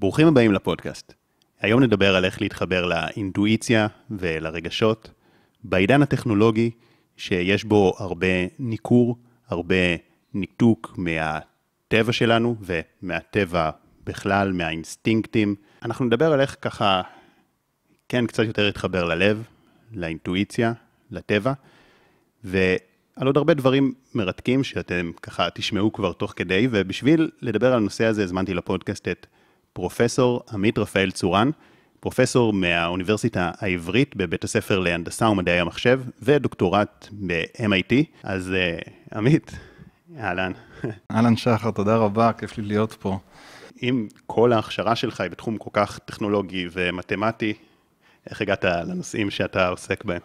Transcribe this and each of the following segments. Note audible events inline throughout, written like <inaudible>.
ברוכים הבאים לפודקאסט. היום נדבר על איך להתחבר לאינטואיציה ולרגשות בעידן הטכנולוגי שיש בו הרבה ניכור, הרבה ניתוק מהטבע שלנו ומהטבע בכלל, מהאינסטינקטים. אנחנו נדבר על איך ככה, כן, קצת יותר להתחבר ללב, לאינטואיציה, לטבע, ועל עוד הרבה דברים מרתקים שאתם ככה תשמעו כבר תוך כדי, ובשביל לדבר על הנושא הזה הזמנתי לפודקאסט את פרופסור עמית רפאל צורן, פרופסור מהאוניברסיטה העברית בבית הספר להנדסה ומדעי המחשב, ודוקטורט ב-MIT. אז uh, עמית, אהלן. אהלן שחר, תודה רבה, כיף לי להיות פה. אם כל ההכשרה שלך היא בתחום כל כך טכנולוגי ומתמטי, איך הגעת לנושאים שאתה עוסק בהם?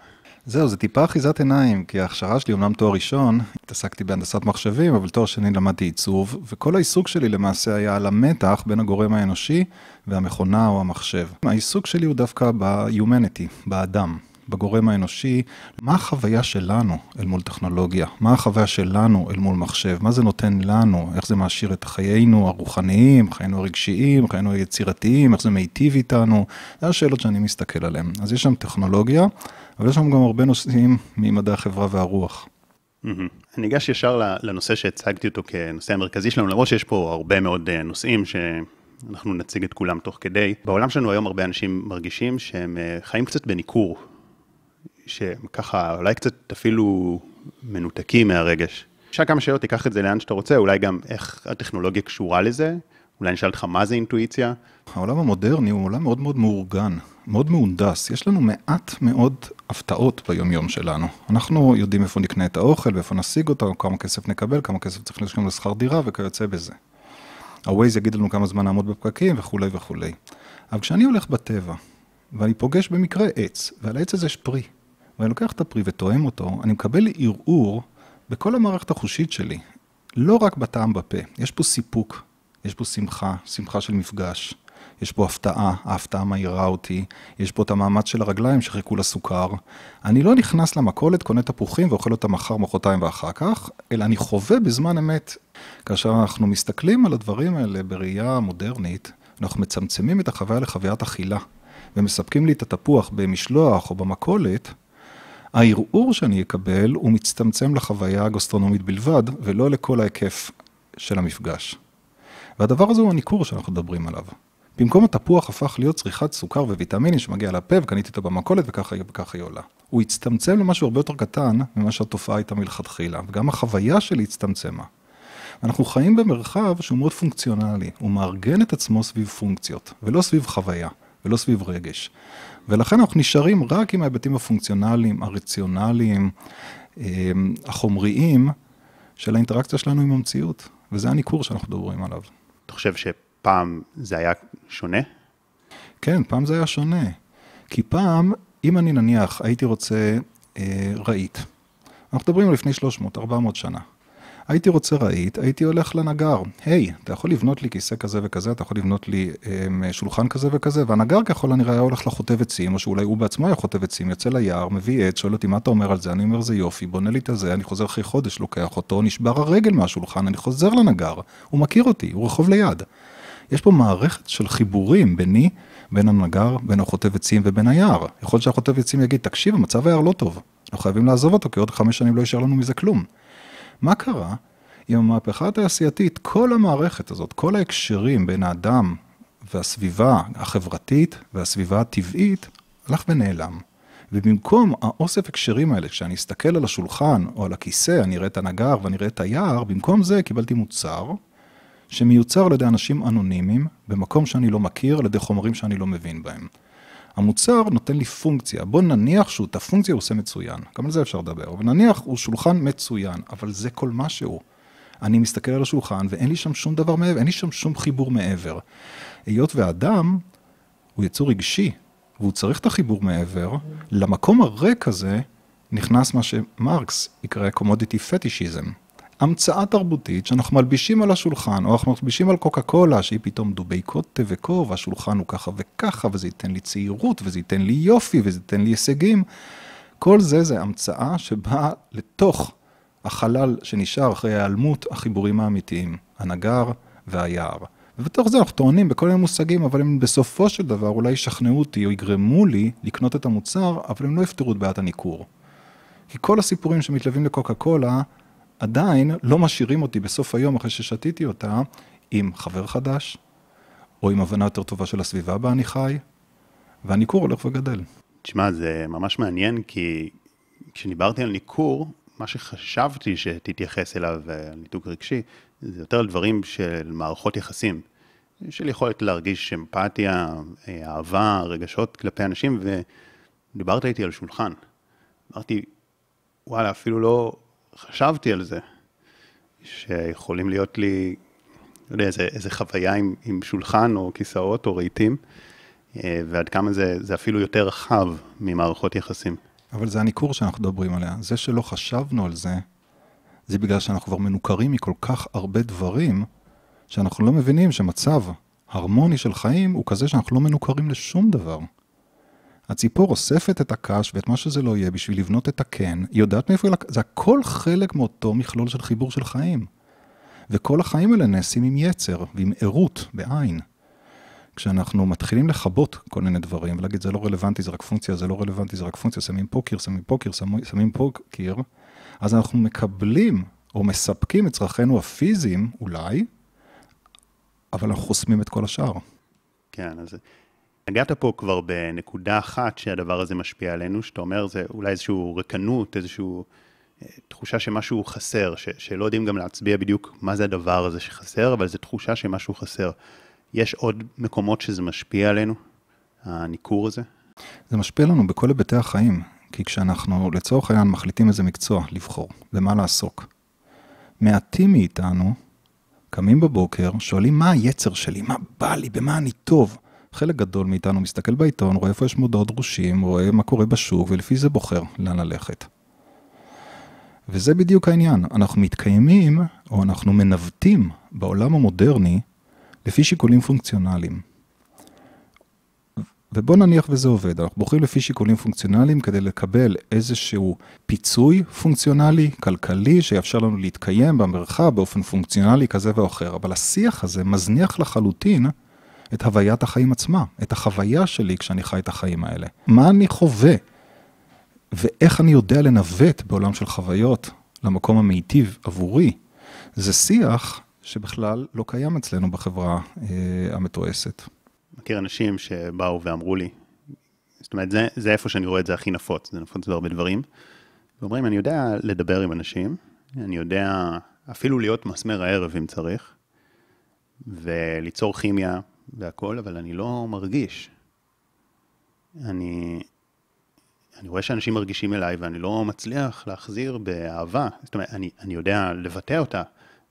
זהו, זה טיפה אחיזת עיניים, כי ההכשרה שלי, אמנם תואר ראשון, התעסקתי בהנדסת מחשבים, אבל תואר שני למדתי עיצוב, וכל העיסוק שלי למעשה היה על המתח בין הגורם האנושי והמכונה או המחשב. העיסוק שלי הוא דווקא ב-humanity, באדם. בגורם האנושי, מה החוויה שלנו אל מול טכנולוגיה? מה החוויה שלנו אל מול מחשב? מה זה נותן לנו? איך זה מעשיר את חיינו הרוחניים, חיינו הרגשיים, חיינו היצירתיים, איך זה מיטיב איתנו? זה השאלות שאני מסתכל עליהן. אז יש שם טכנולוגיה, אבל יש שם גם הרבה נושאים ממדעי החברה והרוח. אני אגש ישר לנושא שהצגתי אותו כנושא המרכזי שלנו, למרות שיש פה הרבה מאוד אה, נושאים שאנחנו נציג את כולם תוך כדי. בעולם שלנו היום הרבה אנשים מרגישים שהם אה, חיים קצת בניכור, שהם ככה אולי קצת אפילו מנותקים מהרגש. אפשר כמה שאלות, תיקח את זה לאן שאתה רוצה, אולי גם איך הטכנולוגיה קשורה לזה, אולי נשאל אותך מה זה אינטואיציה. העולם המודרני הוא עולם מאוד מאוד מאורגן, מאוד מהונדס. יש לנו מעט מאוד הפתעות ביומיום שלנו. אנחנו יודעים איפה נקנה את האוכל ואיפה נשיג אותו, כמה כסף נקבל, כמה כסף צריך לשלם לשכר דירה וכיוצא בזה. ה-Waze יגיד לנו כמה זמן נעמוד בפקקים וכולי וכולי. אבל כשאני הולך בטבע, ואני פוגש במקרה עץ, ועל העץ הזה יש פרי, ואני לוקח את הפרי ותואם אותו, אני מקבל ערעור בכל המערכת החושית שלי, לא רק בטעם בפה, יש פה סיפוק, יש פה שמחה, שמחה של מפגש, יש פה הפתעה, ההפתעה מהירה אותי, יש פה את המאמץ של הרגליים שחיכו לסוכר. אני לא נכנס למכולת, קונה תפוחים ואוכל אותם מחר, מחרתיים ואחר כך, אלא אני חווה בזמן אמת. כאשר אנחנו מסתכלים על הדברים האלה בראייה מודרנית, אנחנו מצמצמים את החוויה לחוויית אכילה, ומספקים לי את התפוח במשלוח או במכולת, הערעור שאני אקבל הוא מצטמצם לחוויה הגסטרונומית בלבד, ולא לכל ההיקף של המפגש. והדבר הזה הוא הניכור שאנחנו מדברים עליו. במקום התפוח הפך להיות צריכת סוכר וויטמינים שמגיע לפה וקניתי אותו במכולת וככה היא עולה. הוא הצטמצם למשהו הרבה יותר קטן ממה שהתופעה הייתה מלכתחילה, וגם החוויה שלי הצטמצמה. אנחנו חיים במרחב שהוא מאוד פונקציונלי, הוא מארגן את עצמו סביב פונקציות, ולא סביב חוויה, ולא סביב רגש. ולכן אנחנו נשארים רק עם ההיבטים הפונקציונליים, הרציונליים, אמ, החומריים של האינטראקציה שלנו עם המציאות, וזה הניכור שאנחנו מדברים עליו. אתה חושב שפעם זה היה שונה? כן, פעם זה היה שונה. כי פעם, אם אני נניח הייתי רוצה אה, רהיט, אנחנו מדברים על לפני 300-400 שנה. הייתי רוצה רהיט, הייתי הולך לנגר. היי, hey, אתה יכול לבנות לי כיסא כזה וכזה, אתה יכול לבנות לי um, שולחן כזה וכזה, והנגר ככל הנראה היה הולך לחוטב עצים, או שאולי הוא בעצמו היה חוטב עצים, יוצא ליער, מביא עץ, שואל אותי מה אתה אומר על זה, אני אומר זה יופי, בונה לי את הזה, אני חוזר אחרי חודש, לוקח אותו, נשבר הרגל מהשולחן, אני חוזר לנגר, הוא מכיר אותי, הוא רחוב ליד. יש פה מערכת של חיבורים ביני, בין הנגר, בין החוטב עצים ובין היער. יכול להיות שהחוטב עצים יגיד, תקשיב, המצב היער לא טוב, אנחנו חייבים לעזוב אותו, כי עוד חמש שנים לא יישאר לנו מזה כלום. מה קרה? עם המהפכה התעשייתית, כל המערכת הזאת, כל ההקשרים בין האדם והסביבה החברתית והסביבה הטבעית, הלך ונעלם. ובמקום האוסף הקשרים האלה, כשאני אסתכל על השולחן או על הכיסא, אני אראה את הנגר ואני אראה את היער, במקום זה קיבלתי מוצר שמיוצר על ידי אנשים אנונימיים, במקום שאני לא מכיר, על ידי חומרים שאני לא מבין בהם. המוצר נותן לי פונקציה, בוא נניח שהוא את הפונקציה הוא עושה מצוין, גם על זה אפשר לדבר, אבל נניח הוא שולחן מצוין, אבל זה כל מה שהוא. אני מסתכל על השולחן ואין לי שם שום דבר מעבר, אין לי שם שום חיבור מעבר. היות והאדם הוא יצור רגשי, והוא צריך את החיבור מעבר, למקום הריק הזה נכנס מה שמרקס יקרא קומודיטי פטישיזם. המצאה תרבותית שאנחנו מלבישים על השולחן, או אנחנו מלבישים על קוקה קולה, שהיא פתאום דובי קוטה וקו, והשולחן הוא ככה וככה, וזה ייתן לי צעירות, וזה ייתן לי יופי, וזה ייתן לי הישגים. כל זה זה המצאה שבאה לתוך החלל שנשאר אחרי ההיעלמות, החיבורים האמיתיים, הנגר והיער. ובתוך זה אנחנו טוענים בכל מיני מושגים, אבל הם בסופו של דבר אולי ישכנעו אותי או יגרמו לי לקנות את המוצר, אבל הם לא יפתרו את בעיית הניכור. כי כל הסיפורים שמתלווים לקוקה קולה, עדיין לא משאירים אותי בסוף היום אחרי ששתיתי אותה, עם חבר חדש, או עם הבנה יותר טובה של הסביבה בה אני חי, והניכור הולך וגדל. תשמע, זה ממש מעניין, כי כשדיברתי על ניכור, מה שחשבתי שתתייחס אליו, אה, ניתוק רגשי, זה יותר על דברים של מערכות יחסים, של יכולת להרגיש אמפתיה, אה, אהבה, רגשות כלפי אנשים, ודיברת איתי על שולחן. אמרתי, וואלה, אפילו לא חשבתי על זה, שיכולים להיות לי, לא יודע, איזה, איזה חוויה עם, עם שולחן או כיסאות או רהיטים, אה, ועד כמה זה, זה אפילו יותר רחב ממערכות יחסים. אבל זה הניכור שאנחנו מדברים עליה. זה שלא חשבנו על זה, זה בגלל שאנחנו כבר מנוכרים מכל כך הרבה דברים, שאנחנו לא מבינים שמצב הרמוני של חיים הוא כזה שאנחנו לא מנוכרים לשום דבר. הציפור אוספת את הקש ואת מה שזה לא יהיה בשביל לבנות את הקן, היא יודעת מאיפה היא לקחה, זה הכל חלק מאותו מכלול של חיבור של חיים. וכל החיים האלה נעשים עם יצר ועם ערות, בעין. כשאנחנו מתחילים לכבות כל מיני דברים ולהגיד זה לא רלוונטי, זה רק פונקציה, זה לא רלוונטי, זה רק פונקציה, שמים פה קיר, שמים פה קיר, שמים פה קיר, אז אנחנו מקבלים או מספקים את צרכינו הפיזיים, אולי, אבל אנחנו חוסמים את כל השאר. כן, אז נגעת פה כבר בנקודה אחת שהדבר הזה משפיע עלינו, שאתה אומר זה אולי איזושהי רקנות, איזושהי אה, תחושה שמשהו חסר, ש, שלא יודעים גם להצביע בדיוק מה זה הדבר הזה שחסר, אבל זו תחושה שמשהו חסר. יש עוד מקומות שזה משפיע עלינו, הניכור הזה? זה משפיע לנו בכל היבטי החיים, כי כשאנחנו לצורך העניין מחליטים איזה מקצוע לבחור, במה לעסוק, מעטים מאיתנו קמים בבוקר, שואלים מה היצר שלי, מה בא לי, במה אני טוב. חלק גדול מאיתנו מסתכל בעיתון, רואה איפה יש מודעות דרושים, רואה מה קורה בשוק, ולפי זה בוחר לאן ללכת. וזה בדיוק העניין, אנחנו מתקיימים, או אנחנו מנווטים בעולם המודרני, לפי שיקולים פונקציונליים. ובוא נניח וזה עובד, אנחנו בוחרים לפי שיקולים פונקציונליים כדי לקבל איזשהו פיצוי פונקציונלי, כלכלי, שיאפשר לנו להתקיים במרחב באופן פונקציונלי כזה או אחר, אבל השיח הזה מזניח לחלוטין את הוויית החיים עצמה, את החוויה שלי כשאני חי את החיים האלה. מה אני חווה, ואיך אני יודע לנווט בעולם של חוויות למקום המיטיב עבורי, זה שיח שבכלל לא קיים אצלנו בחברה אה, המתועסת. מכיר אנשים שבאו ואמרו לי, זאת אומרת, זה, זה איפה שאני רואה את זה הכי נפוץ, זה נפוץ בהרבה דברים. ואומרים, אני יודע לדבר עם אנשים, אני יודע אפילו להיות מסמר הערב אם צריך, וליצור כימיה והכול, אבל אני לא מרגיש. אני, אני רואה שאנשים מרגישים אליי ואני לא מצליח להחזיר באהבה. זאת אומרת, אני, אני יודע לבטא אותה,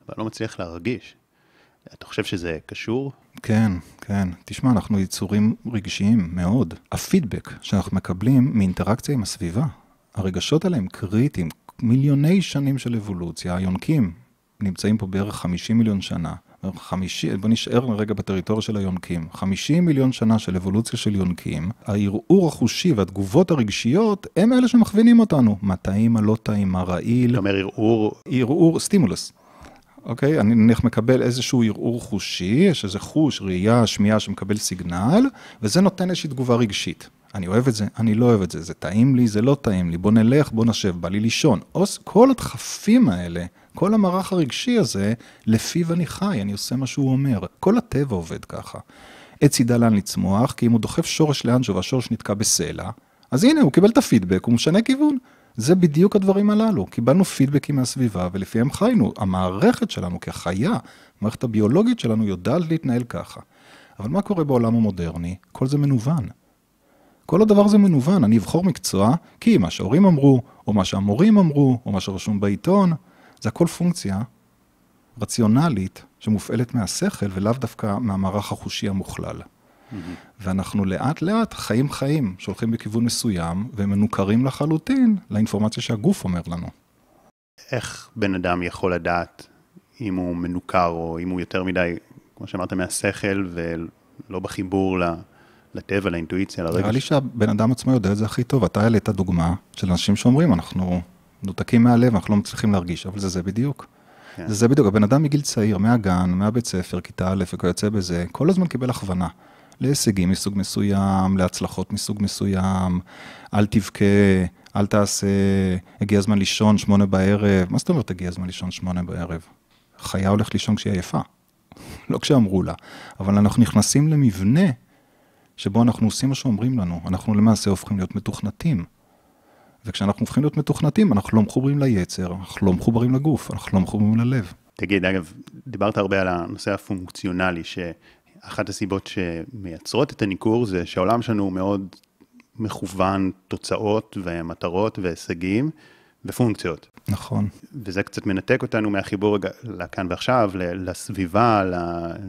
אבל לא מצליח להרגיש. אתה חושב שזה קשור? כן, כן. תשמע, אנחנו יצורים רגשיים מאוד. הפידבק שאנחנו מקבלים מאינטראקציה עם הסביבה, הרגשות האלה הם קריטיים. מיליוני שנים של אבולוציה, היונקים נמצאים פה בערך 50 מיליון שנה. 50, בוא נשאר רגע בטריטוריה של היונקים. 50 מיליון שנה של אבולוציה של יונקים, הערעור החושי והתגובות הרגשיות הם אלה שמכווינים אותנו. מה טעים, מה לא טעים, מה רעיל. אתה אומר ערעור... ערעור, סטימולוס. אוקיי? אני נניח מקבל איזשהו ערעור חושי, יש איזה חוש, ראייה, שמיעה שמקבל סיגנל, וזה נותן איזושהי תגובה רגשית. אני אוהב את זה, אני לא אוהב את זה, זה טעים לי, זה לא טעים לי, בוא נלך, בוא נשב, בא לי לישון. כל הדחפים האלה, כל המערך הרגשי הזה, לפיו אני חי, אני עושה מה שהוא אומר. כל הטבע עובד ככה. עץ ידע לאן לצמוח, כי אם הוא דוחף שורש לאנשהו והשורש נתקע בסלע, אז הנה, הוא קיבל את הפידבק, הוא משנה כיוון. זה בדיוק הדברים הללו. קיבלנו פידבקים מהסביבה ולפיהם חיינו. המערכת שלנו כחיה, המערכת הביולוגית שלנו יודעת להתנהל ככה. אבל מה קורה בעולם המודרני? כל זה מנוון. כל הדבר הזה מנוון, אני אבחור מקצוע כי מה שההורים אמרו, או מה שהמורים אמרו, או מה שרשום בעיתון, זה הכל פונקציה רציונלית שמופעלת מהשכל ולאו דווקא מהמערך החושי המוכלל. ואנחנו לאט לאט חיים חיים שהולכים בכיוון מסוים ומנוכרים לחלוטין לאינפורמציה שהגוף אומר לנו. איך בן אדם יכול לדעת אם הוא מנוכר או אם הוא יותר מדי, כמו שאמרת, מהשכל ולא בחיבור לטבע, לאינטואיציה, לרגש? נראה לי שהבן אדם עצמו יודע את זה הכי טוב. אתה העלית דוגמה של אנשים שאומרים, אנחנו נותקים מהלב, אנחנו לא מצליחים להרגיש, אבל זה זה בדיוק. כן. זה בדיוק, הבן אדם מגיל צעיר, מהגן, מהבית ספר, כיתה א' וכיוצא בזה, כל הזמן קיבל הכוונה. להישגים מסוג מסוים, להצלחות מסוג מסוים, אל תבכה, אל תעשה, הגיע הזמן לישון שמונה בערב. מה זאת אומרת הגיע הזמן לישון שמונה בערב? חיה הולכת לישון כשהיא עייפה, <laughs> לא כשאמרו לה. אבל אנחנו נכנסים למבנה שבו אנחנו עושים מה שאומרים לנו, אנחנו למעשה הופכים להיות מתוכנתים. וכשאנחנו הופכים להיות מתוכנתים, אנחנו לא מחוברים ליצר, אנחנו לא מחוברים לגוף, אנחנו לא מחוברים ללב. תגיד, אגב, דיברת הרבה על הנושא הפונקציונלי, שאחת הסיבות שמייצרות את הניכור זה שהעולם שלנו הוא מאוד מכוון תוצאות ומטרות והישגים ופונקציות. נכון. וזה קצת מנתק אותנו מהחיבור לכאן ועכשיו, לסביבה,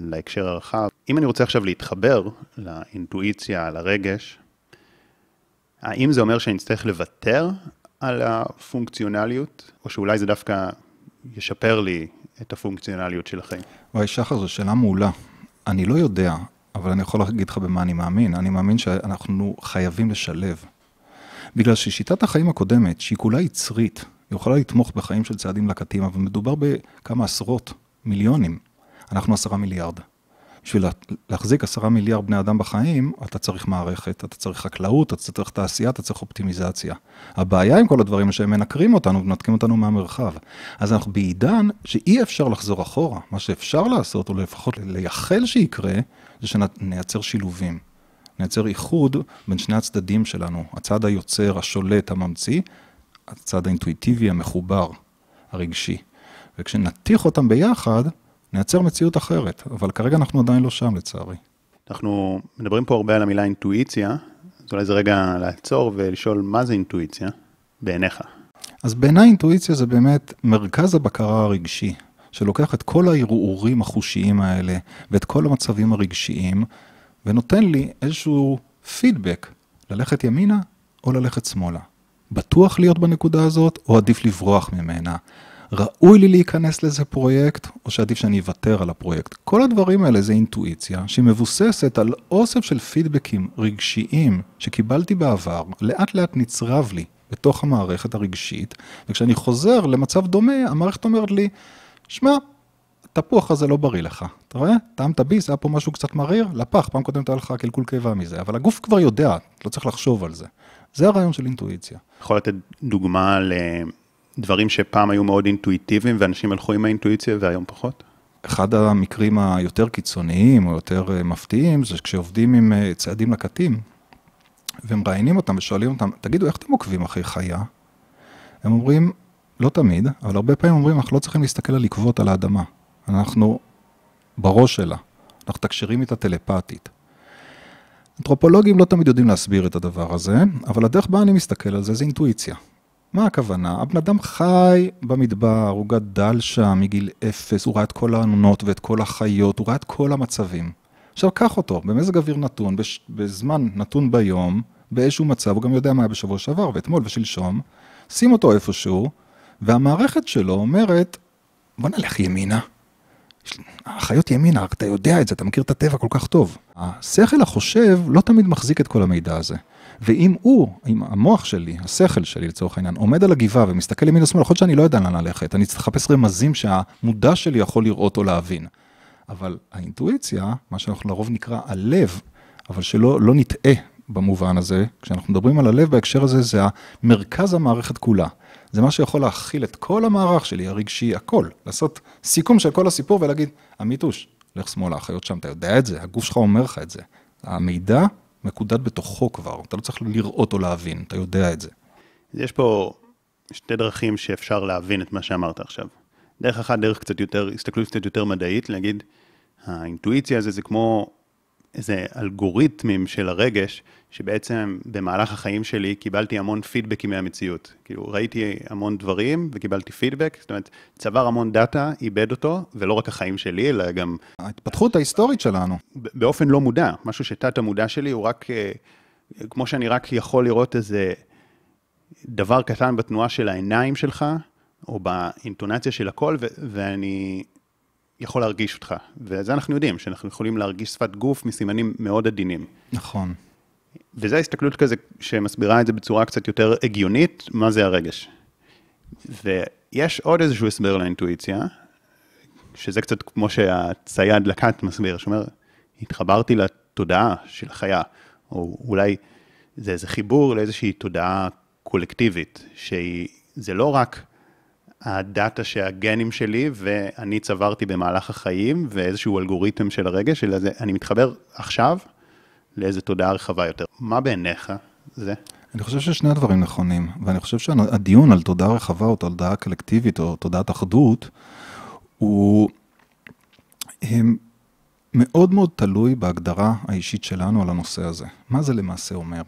להקשר הרחב. אם אני רוצה עכשיו להתחבר לאינטואיציה, לרגש, האם זה אומר שאני אצטרך לוותר על הפונקציונליות, או שאולי זה דווקא ישפר לי את הפונקציונליות של החיים? וואי, שחר, זו שאלה מעולה. אני לא יודע, אבל אני יכול להגיד לך במה אני מאמין. אני מאמין שאנחנו חייבים לשלב. בגלל ששיטת החיים הקודמת, שהיא כולה יצרית, היא יכולה לתמוך בחיים של צעדים לקטים, אבל מדובר בכמה עשרות מיליונים. אנחנו עשרה מיליארד. בשביל להחזיק עשרה מיליארד בני אדם בחיים, אתה צריך מערכת, אתה צריך חקלאות, אתה צריך תעשייה, אתה צריך אופטימיזציה. הבעיה עם כל הדברים שהם מנקרים אותנו ומנתקים אותנו מהמרחב. אז אנחנו בעידן שאי אפשר לחזור אחורה. מה שאפשר לעשות, או לפחות לייחל שיקרה, זה שנייצר שילובים. נייצר איחוד בין שני הצדדים שלנו, הצד היוצר, השולט, הממציא, הצד האינטואיטיבי, המחובר, הרגשי. וכשנתיך אותם ביחד, נייצר מציאות אחרת, אבל כרגע אנחנו עדיין לא שם לצערי. אנחנו מדברים פה הרבה על המילה אינטואיציה, אז אולי זה רגע לעצור ולשאול מה זה אינטואיציה בעיניך. אז בעיניי אינטואיציה זה באמת מרכז הבקרה הרגשי, שלוקח את כל הערעורים החושיים האלה ואת כל המצבים הרגשיים, ונותן לי איזשהו פידבק, ללכת ימינה או ללכת שמאלה. בטוח להיות בנקודה הזאת, או עדיף לברוח ממנה? ראוי לי להיכנס לאיזה פרויקט, או שעדיף שאני אוותר על הפרויקט. כל הדברים האלה זה אינטואיציה שמבוססת על אוסף של פידבקים רגשיים שקיבלתי בעבר, לאט לאט נצרב לי בתוך המערכת הרגשית, וכשאני חוזר למצב דומה, המערכת אומרת לי, שמע, התפוח הזה לא בריא לך. אתה רואה? טעמת ביס, היה פה משהו קצת מריר, לפח, פעם קודמת היה לך קלקול קיבה מזה, אבל הגוף כבר יודע, לא צריך לחשוב על זה. זה הרעיון של אינטואיציה. יכול לתת דוגמה לדברים שפעם היו מאוד אינטואיטיביים ואנשים הלכו עם האינטואיציה והיום פחות? אחד המקרים היותר קיצוניים או יותר אה, מפתיעים זה כשעובדים עם אה, צעדים לקטים ומראיינים אותם ושואלים אותם, תגידו, איך אתם עוקבים אחרי חיה? הם אומרים, לא תמיד, אבל הרבה פעמים אומרים, אנחנו לא צריכים להסתכל על עקבות על האדמה. אנחנו בראש שלה, אנחנו תקשרים איתה טלפתית. אנתרופולוגים לא תמיד יודעים להסביר את הדבר הזה, אבל הדרך בה אני מסתכל על זה זה אינטואיציה. מה הכוונה? הבן אדם חי במדבר, הוא גדל שם מגיל אפס, הוא ראה את כל הענונות ואת כל החיות, הוא ראה את כל המצבים. עכשיו, קח אותו במזג אוויר נתון, בש... בזמן נתון ביום, באיזשהו מצב, הוא גם יודע מה היה בשבוע שעבר ואתמול ושלשום, שים אותו איפשהו, והמערכת שלו אומרת, בוא נלך ימינה. החיות ימינה, אתה יודע את זה, אתה מכיר את הטבע כל כך טוב. השכל החושב לא תמיד מחזיק את כל המידע הזה. ואם הוא, אם המוח שלי, השכל שלי לצורך העניין, עומד על הגבעה ומסתכל ימין ושמאל, יכול להיות שאני לא יודע לאן ללכת, אני צריך לחפש רמזים שהמודע שלי יכול לראות או להבין. אבל האינטואיציה, מה שאנחנו לרוב נקרא הלב, אבל שלא לא נטעה במובן הזה, כשאנחנו מדברים על הלב בהקשר הזה, זה המרכז המערכת כולה. זה מה שיכול להכיל את כל המערך שלי, הרגשי, הכל. לעשות סיכום של כל הסיפור ולהגיד, עמיתוש, לך שמאלה, החיות שם, אתה יודע את זה, הגוף שלך אומר לך את זה. המידע מקודד בתוכו כבר, אתה לא צריך לראות או להבין, אתה יודע את זה. יש פה שתי דרכים שאפשר להבין את מה שאמרת עכשיו. דרך אחת, דרך קצת יותר, הסתכלות קצת יותר מדעית, להגיד, האינטואיציה הזה זה כמו איזה אלגוריתמים של הרגש, שבעצם במהלך החיים שלי קיבלתי המון פידבקים מהמציאות. כאילו, ראיתי המון דברים וקיבלתי פידבק, זאת אומרת, צבר המון דאטה, איבד אותו, ולא רק החיים שלי, אלא גם... ההתפתחות ההיסטורית שלנו. באופן לא מודע, משהו שתת המודע שלי הוא רק, אה, כמו שאני רק יכול לראות איזה דבר קטן בתנועה של העיניים שלך, או באינטונציה של הקול, ואני יכול להרגיש אותך. וזה אנחנו יודעים, שאנחנו יכולים להרגיש שפת גוף מסימנים מאוד עדינים. נכון. וזו הסתכלות כזה שמסבירה את זה בצורה קצת יותר הגיונית, מה זה הרגש. ויש עוד איזשהו הסבר לאינטואיציה, שזה קצת כמו שהצייד לקט מסביר, שאומר, התחברתי לתודעה של החיה, או אולי זה איזה חיבור לאיזושהי תודעה קולקטיבית, שזה לא רק הדאטה שהגנים שלי ואני צברתי במהלך החיים ואיזשהו אלגוריתם של הרגש, אלא זה, אני מתחבר עכשיו לאיזו תודעה רחבה יותר. מה בעיניך זה? אני חושב ששני הדברים נכונים, ואני חושב שהדיון על תודעה רחבה או תודעה קולקטיבית או תודעת אחדות, הוא מאוד מאוד תלוי בהגדרה האישית שלנו על הנושא הזה. מה זה למעשה אומר?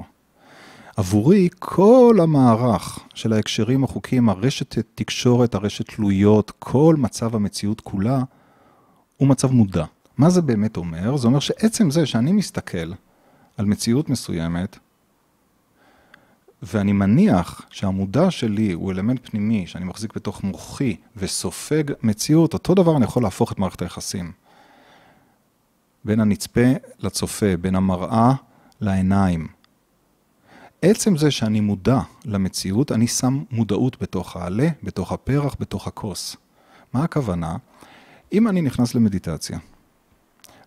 עבורי כל המערך של ההקשרים החוקיים, הרשת תקשורת, הרשת תלויות, כל מצב המציאות כולה, הוא מצב מודע. מה זה באמת אומר? זה אומר שעצם זה שאני מסתכל על מציאות מסוימת, ואני מניח שהמודע שלי הוא אלמנט פנימי שאני מחזיק בתוך מוחי וסופג מציאות, אותו דבר אני יכול להפוך את מערכת היחסים. בין הנצפה לצופה, בין המראה לעיניים. עצם זה שאני מודע למציאות, אני שם מודעות בתוך העלה, בתוך הפרח, בתוך הכוס. מה הכוונה? אם אני נכנס למדיטציה,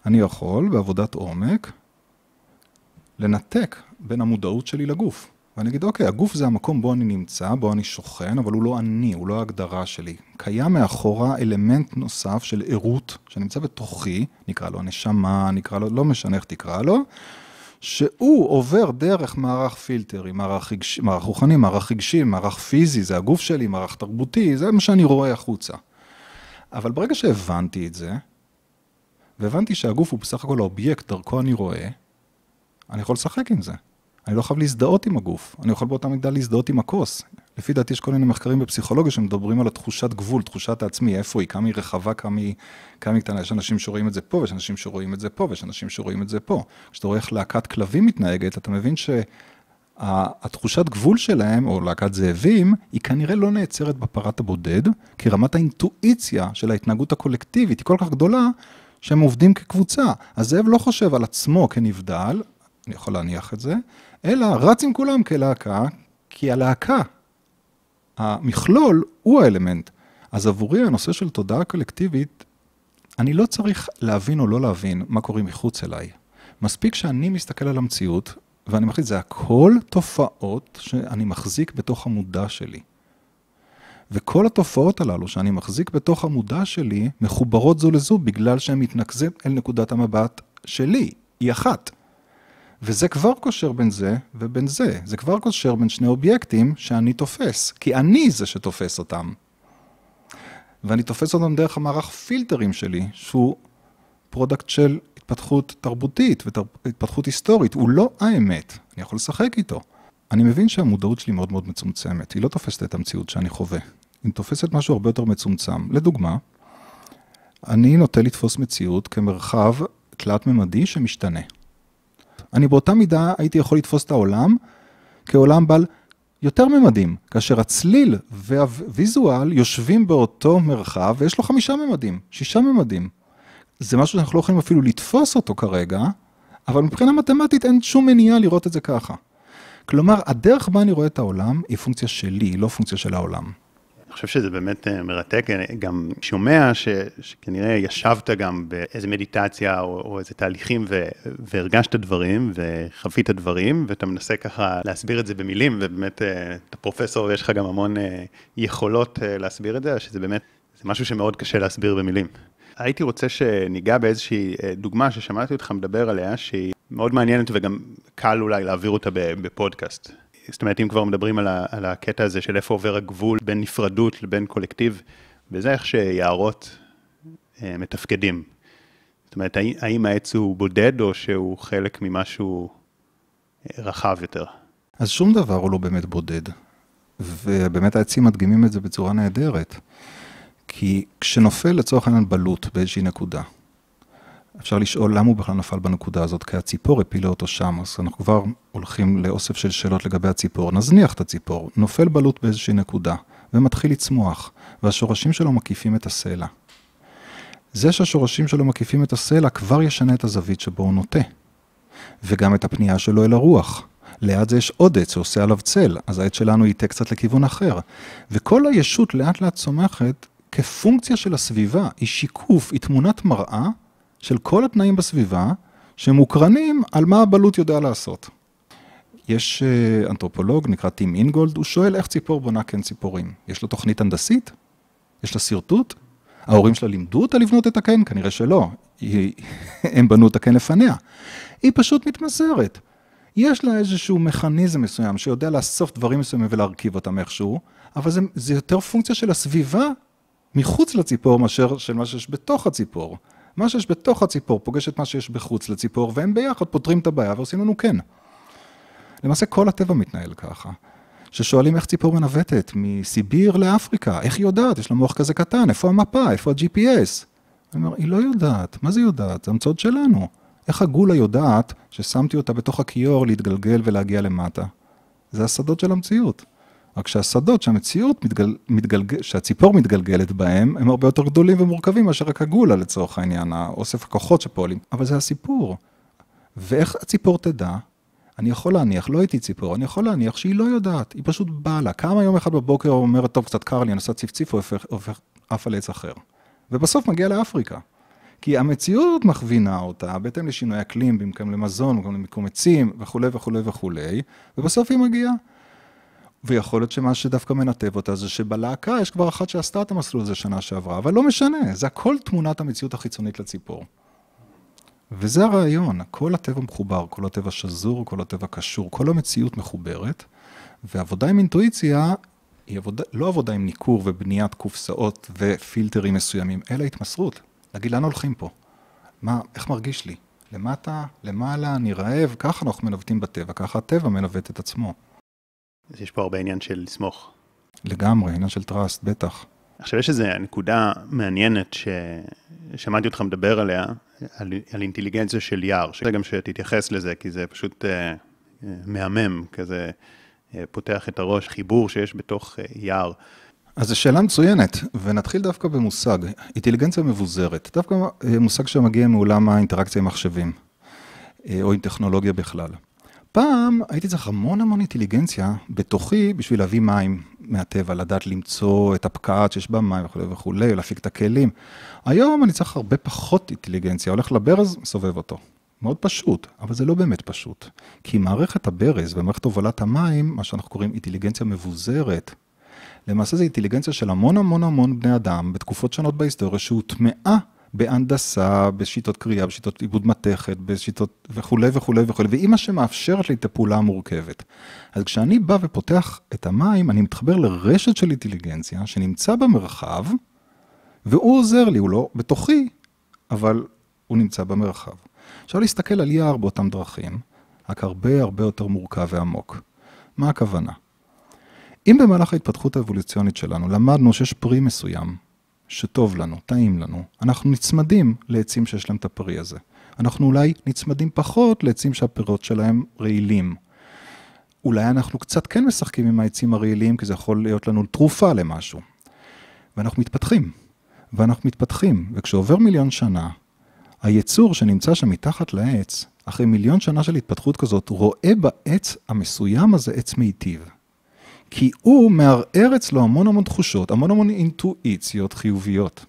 אני יכול בעבודת עומק לנתק בין המודעות שלי לגוף. ואני אגיד, אוקיי, הגוף זה המקום בו אני נמצא, בו אני שוכן, אבל הוא לא אני, הוא לא ההגדרה שלי. קיים מאחורה אלמנט נוסף של ערות, שנמצא בתוכי, נקרא לו נשמה, נקרא לו, לא משנה איך תקרא לו, שהוא עובר דרך מערך פילטרים, מערך, רגש, מערך רוחני, מערך רגשי, מערך פיזי, זה הגוף שלי, מערך תרבותי, זה מה שאני רואה החוצה. אבל ברגע שהבנתי את זה, והבנתי שהגוף הוא בסך הכל האובייקט, דרכו אני רואה, אני יכול לשחק עם זה. אני לא חייב להזדהות עם הגוף, אני יכול באותה מידה להזדהות עם הכוס. לפי דעתי יש כל מיני מחקרים בפסיכולוגיה שמדברים על התחושת גבול, תחושת העצמי, איפה היא, כמה היא רחבה, כמה היא, כמה היא קטנה. יש אנשים שרואים את זה פה, ויש אנשים שרואים את זה פה, ויש אנשים שרואים את זה פה. כשאתה רואה איך להקת כלבים מתנהגת, אתה מבין שהתחושת גבול שלהם, או להקת זאבים, היא כנראה לא נעצרת בפרט הבודד, כי רמת האינטואיציה של ההתנהגות הקולקטיבית היא כל כך גדולה, שהם עובדים כקבוצה. הזאב לא חושב על עצמו כנבדל, אני יכול להניח את זה, אלא רץ עם כולם כלהקה, כי הלהקה, המכלול, הוא האלמנט. אז עבורי הנושא של תודעה קולקטיבית, אני לא צריך להבין או לא להבין מה קורה מחוץ אליי. מספיק שאני מסתכל על המציאות, ואני מחליט, זה הכל תופעות שאני מחזיק בתוך המודע שלי. וכל התופעות הללו שאני מחזיק בתוך המודע שלי, מחוברות זו לזו בגלל שהן מתנקזות אל נקודת המבט שלי, היא אחת. וזה כבר קושר בין זה ובין זה. זה כבר קושר בין שני אובייקטים שאני תופס, כי אני זה שתופס אותם. ואני תופס אותם דרך המערך פילטרים שלי, שהוא product של התפתחות תרבותית והתפתחות היסטורית, הוא לא האמת, אני יכול לשחק איתו. אני מבין שהמודעות שלי מאוד מאוד מצומצמת, היא לא תופסת את המציאות שאני חווה, היא תופסת משהו הרבה יותר מצומצם. לדוגמה, אני נוטה לתפוס מציאות כמרחב תלת-ממדי שמשתנה. אני באותה מידה הייתי יכול לתפוס את העולם כעולם בעל יותר ממדים, כאשר הצליל והוויזואל יושבים באותו מרחב ויש לו חמישה ממדים, שישה ממדים. זה משהו שאנחנו לא יכולים אפילו לתפוס אותו כרגע, אבל מבחינה מתמטית אין שום מניעה לראות את זה ככה. כלומר, הדרך בה אני רואה את העולם היא פונקציה שלי, לא פונקציה של העולם. אני חושב שזה באמת אה, מרתק, אני גם שומע ש, שכנראה ישבת גם באיזה מדיטציה או, או איזה תהליכים ו, והרגשת דברים וחווית דברים, ואתה מנסה ככה להסביר את זה במילים, ובאמת אה, אתה פרופסור ויש לך גם המון אה, יכולות להסביר את זה, שזה באמת, זה משהו שמאוד קשה להסביר במילים. הייתי רוצה שניגע באיזושהי דוגמה ששמעתי אותך מדבר עליה, שהיא מאוד מעניינת וגם קל אולי להעביר אותה בפודקאסט. זאת אומרת, אם כבר מדברים על, ה, על הקטע הזה של איפה עובר הגבול בין נפרדות לבין קולקטיב, וזה איך שיערות אה, מתפקדים. זאת אומרת, האם העץ הוא בודד או שהוא חלק ממשהו רחב יותר? אז שום דבר הוא לא באמת בודד, ובאמת העצים מדגימים את זה בצורה נהדרת. כי כשנופל לצורך העניין בלוט באיזושהי נקודה, אפשר לשאול למה הוא בכלל נפל בנקודה הזאת, כי הציפור הפילה אותו שם, אז אנחנו כבר הולכים לאוסף של שאלות לגבי הציפור. נזניח את הציפור, נופל בלוט באיזושהי נקודה, ומתחיל לצמוח, והשורשים שלו מקיפים את הסלע. זה שהשורשים שלו מקיפים את הסלע כבר ישנה את הזווית שבו הוא נוטה, וגם את הפנייה שלו אל הרוח. ליד זה יש עוד עץ שעושה עליו צל, אז העץ שלנו ייטה קצת לכיוון אחר. וכל הישות לאט לאט צומחת כפונקציה של הסביבה, היא שיקוף, היא תמונת מראה של כל התנאים בסביבה, שמוקרנים על מה הבלוט יודע לעשות. יש אה, אנתרופולוג, נקרא טים אינגולד, הוא שואל איך ציפור בונה קן ציפורים. יש לו תוכנית הנדסית? יש לה שרטוט? ההורים שלה לימדו אותה לבנות את הקן? כנראה שלא. היא, <laughs> הם בנו את הקן לפניה. היא פשוט מתמסרת. יש לה איזשהו מכניזם מסוים שיודע לאסוף דברים מסוימים ולהרכיב אותם איכשהו, אבל זה, זה יותר פונקציה של הסביבה מחוץ לציפור מאשר של מה שיש בתוך הציפור. מה שיש בתוך הציפור פוגש את מה שיש בחוץ לציפור, והם ביחד פותרים את הבעיה ועושים לנו כן. למעשה כל הטבע מתנהל ככה. ששואלים איך ציפור מנווטת, מסיביר לאפריקה, איך היא יודעת? יש לה מוח כזה קטן, איפה המפה, איפה ה-GPS? אני אומר, היא לא יודעת, מה זה יודעת? זה המצאות שלנו. איך הגולה יודעת ששמתי אותה בתוך הכיור להתגלגל ולהגיע למטה? זה השדות של המציאות. רק שהשדות שהמציאות מתגל, מתגלגל, שהציפור מתגלגלת בהם, הם הרבה יותר גדולים ומורכבים מאשר רק הגולה לצורך העניין, האוסף הכוחות שפועלים. אבל זה הסיפור. ואיך הציפור תדע? אני יכול להניח, לא הייתי ציפור, אני יכול להניח שהיא לא יודעת, היא פשוט באה לה. קמה יום אחד בבוקר ואומרת, טוב, קצת קר לי, אני עושה ציפציף, הופך עף על עץ אחר. ובסוף מגיע לאפריקה. כי המציאות מכווינה אותה בהתאם לשינוי אקלים, במקום למזון, במקום למיקום עצים וכולי וכולי וכולי, ובסוף היא מגיעה. ויכול להיות שמה שדווקא מנתב אותה זה שבלהקה יש כבר אחת שעשתה את המסלול הזה שנה שעברה, אבל לא משנה, זה הכל תמונת המציאות החיצונית לציפור. וזה הרעיון, כל הטבע מחובר, כל הטבע שזור, כל הטבע קשור, כל המציאות מחוברת, ועבודה עם אינטואיציה היא עבודה, לא עבודה עם ניכור ובניית קופסאות ופילטרים מסוימים, אלא התמסרות. להגיד, לאן הולכים פה? מה, איך מרגיש לי? למטה, למעלה, אני רעב, ככה אנחנו מנווטים בטבע, ככה הטבע מנווט את עצמו. אז יש פה הרבה עניין של לסמוך. לגמרי, עניין של טראסט, בטח. עכשיו יש איזו נקודה מעניינת ששמעתי אותך מדבר עליה, על, על אינטליגנציה של יער, שגם שתתייחס לזה, כי זה פשוט אה, אה, מהמם, כזה אה, פותח את הראש, חיבור שיש בתוך אה, יער. אז זו שאלה מצוינת, ונתחיל דווקא במושג, אינטליגנציה מבוזרת, דווקא אה, מושג שמגיע מעולם האינטראקציה עם מחשבים, אה, או עם טכנולוגיה בכלל. פעם הייתי צריך המון המון אינטליגנציה בתוכי בשביל להביא מים מהטבע, לדעת למצוא את הפקעת שיש בה מים וכולי וכולי, להפיק את הכלים. היום אני צריך הרבה פחות אינטליגנציה, הולך לברז, מסובב אותו. מאוד פשוט, אבל זה לא באמת פשוט. כי מערכת הברז ומערכת הובלת המים, מה שאנחנו קוראים אינטליגנציה מבוזרת, למעשה זה אינטליגנציה של המון המון המון בני אדם בתקופות שונות בהיסטוריה שהוטמעה בהנדסה, בשיטות קריאה, בשיטות עיבוד מתכת, בשיטות וכולי וכולי וכולי, והיא מה שמאפשרת לי את הפעולה המורכבת. אז כשאני בא ופותח את המים, אני מתחבר לרשת של אינטליגנציה שנמצא במרחב, והוא עוזר לי, הוא לא בתוכי, אבל הוא נמצא במרחב. אפשר להסתכל על יער באותם דרכים, רק הרבה הרבה יותר מורכב ועמוק. מה הכוונה? אם במהלך ההתפתחות האבולוציונית שלנו למדנו שיש פרי מסוים, שטוב לנו, טעים לנו, אנחנו נצמדים לעצים שיש להם את הפרי הזה. אנחנו אולי נצמדים פחות לעצים שהפירות שלהם רעילים. אולי אנחנו קצת כן משחקים עם העצים הרעילים, כי זה יכול להיות לנו תרופה למשהו. ואנחנו מתפתחים, ואנחנו מתפתחים, וכשעובר מיליון שנה, היצור שנמצא שם מתחת לעץ, אחרי מיליון שנה של התפתחות כזאת, רואה בעץ המסוים הזה עץ מיטיב. כי הוא מערער אצלו המון המון תחושות, המון המון אינטואיציות חיוביות.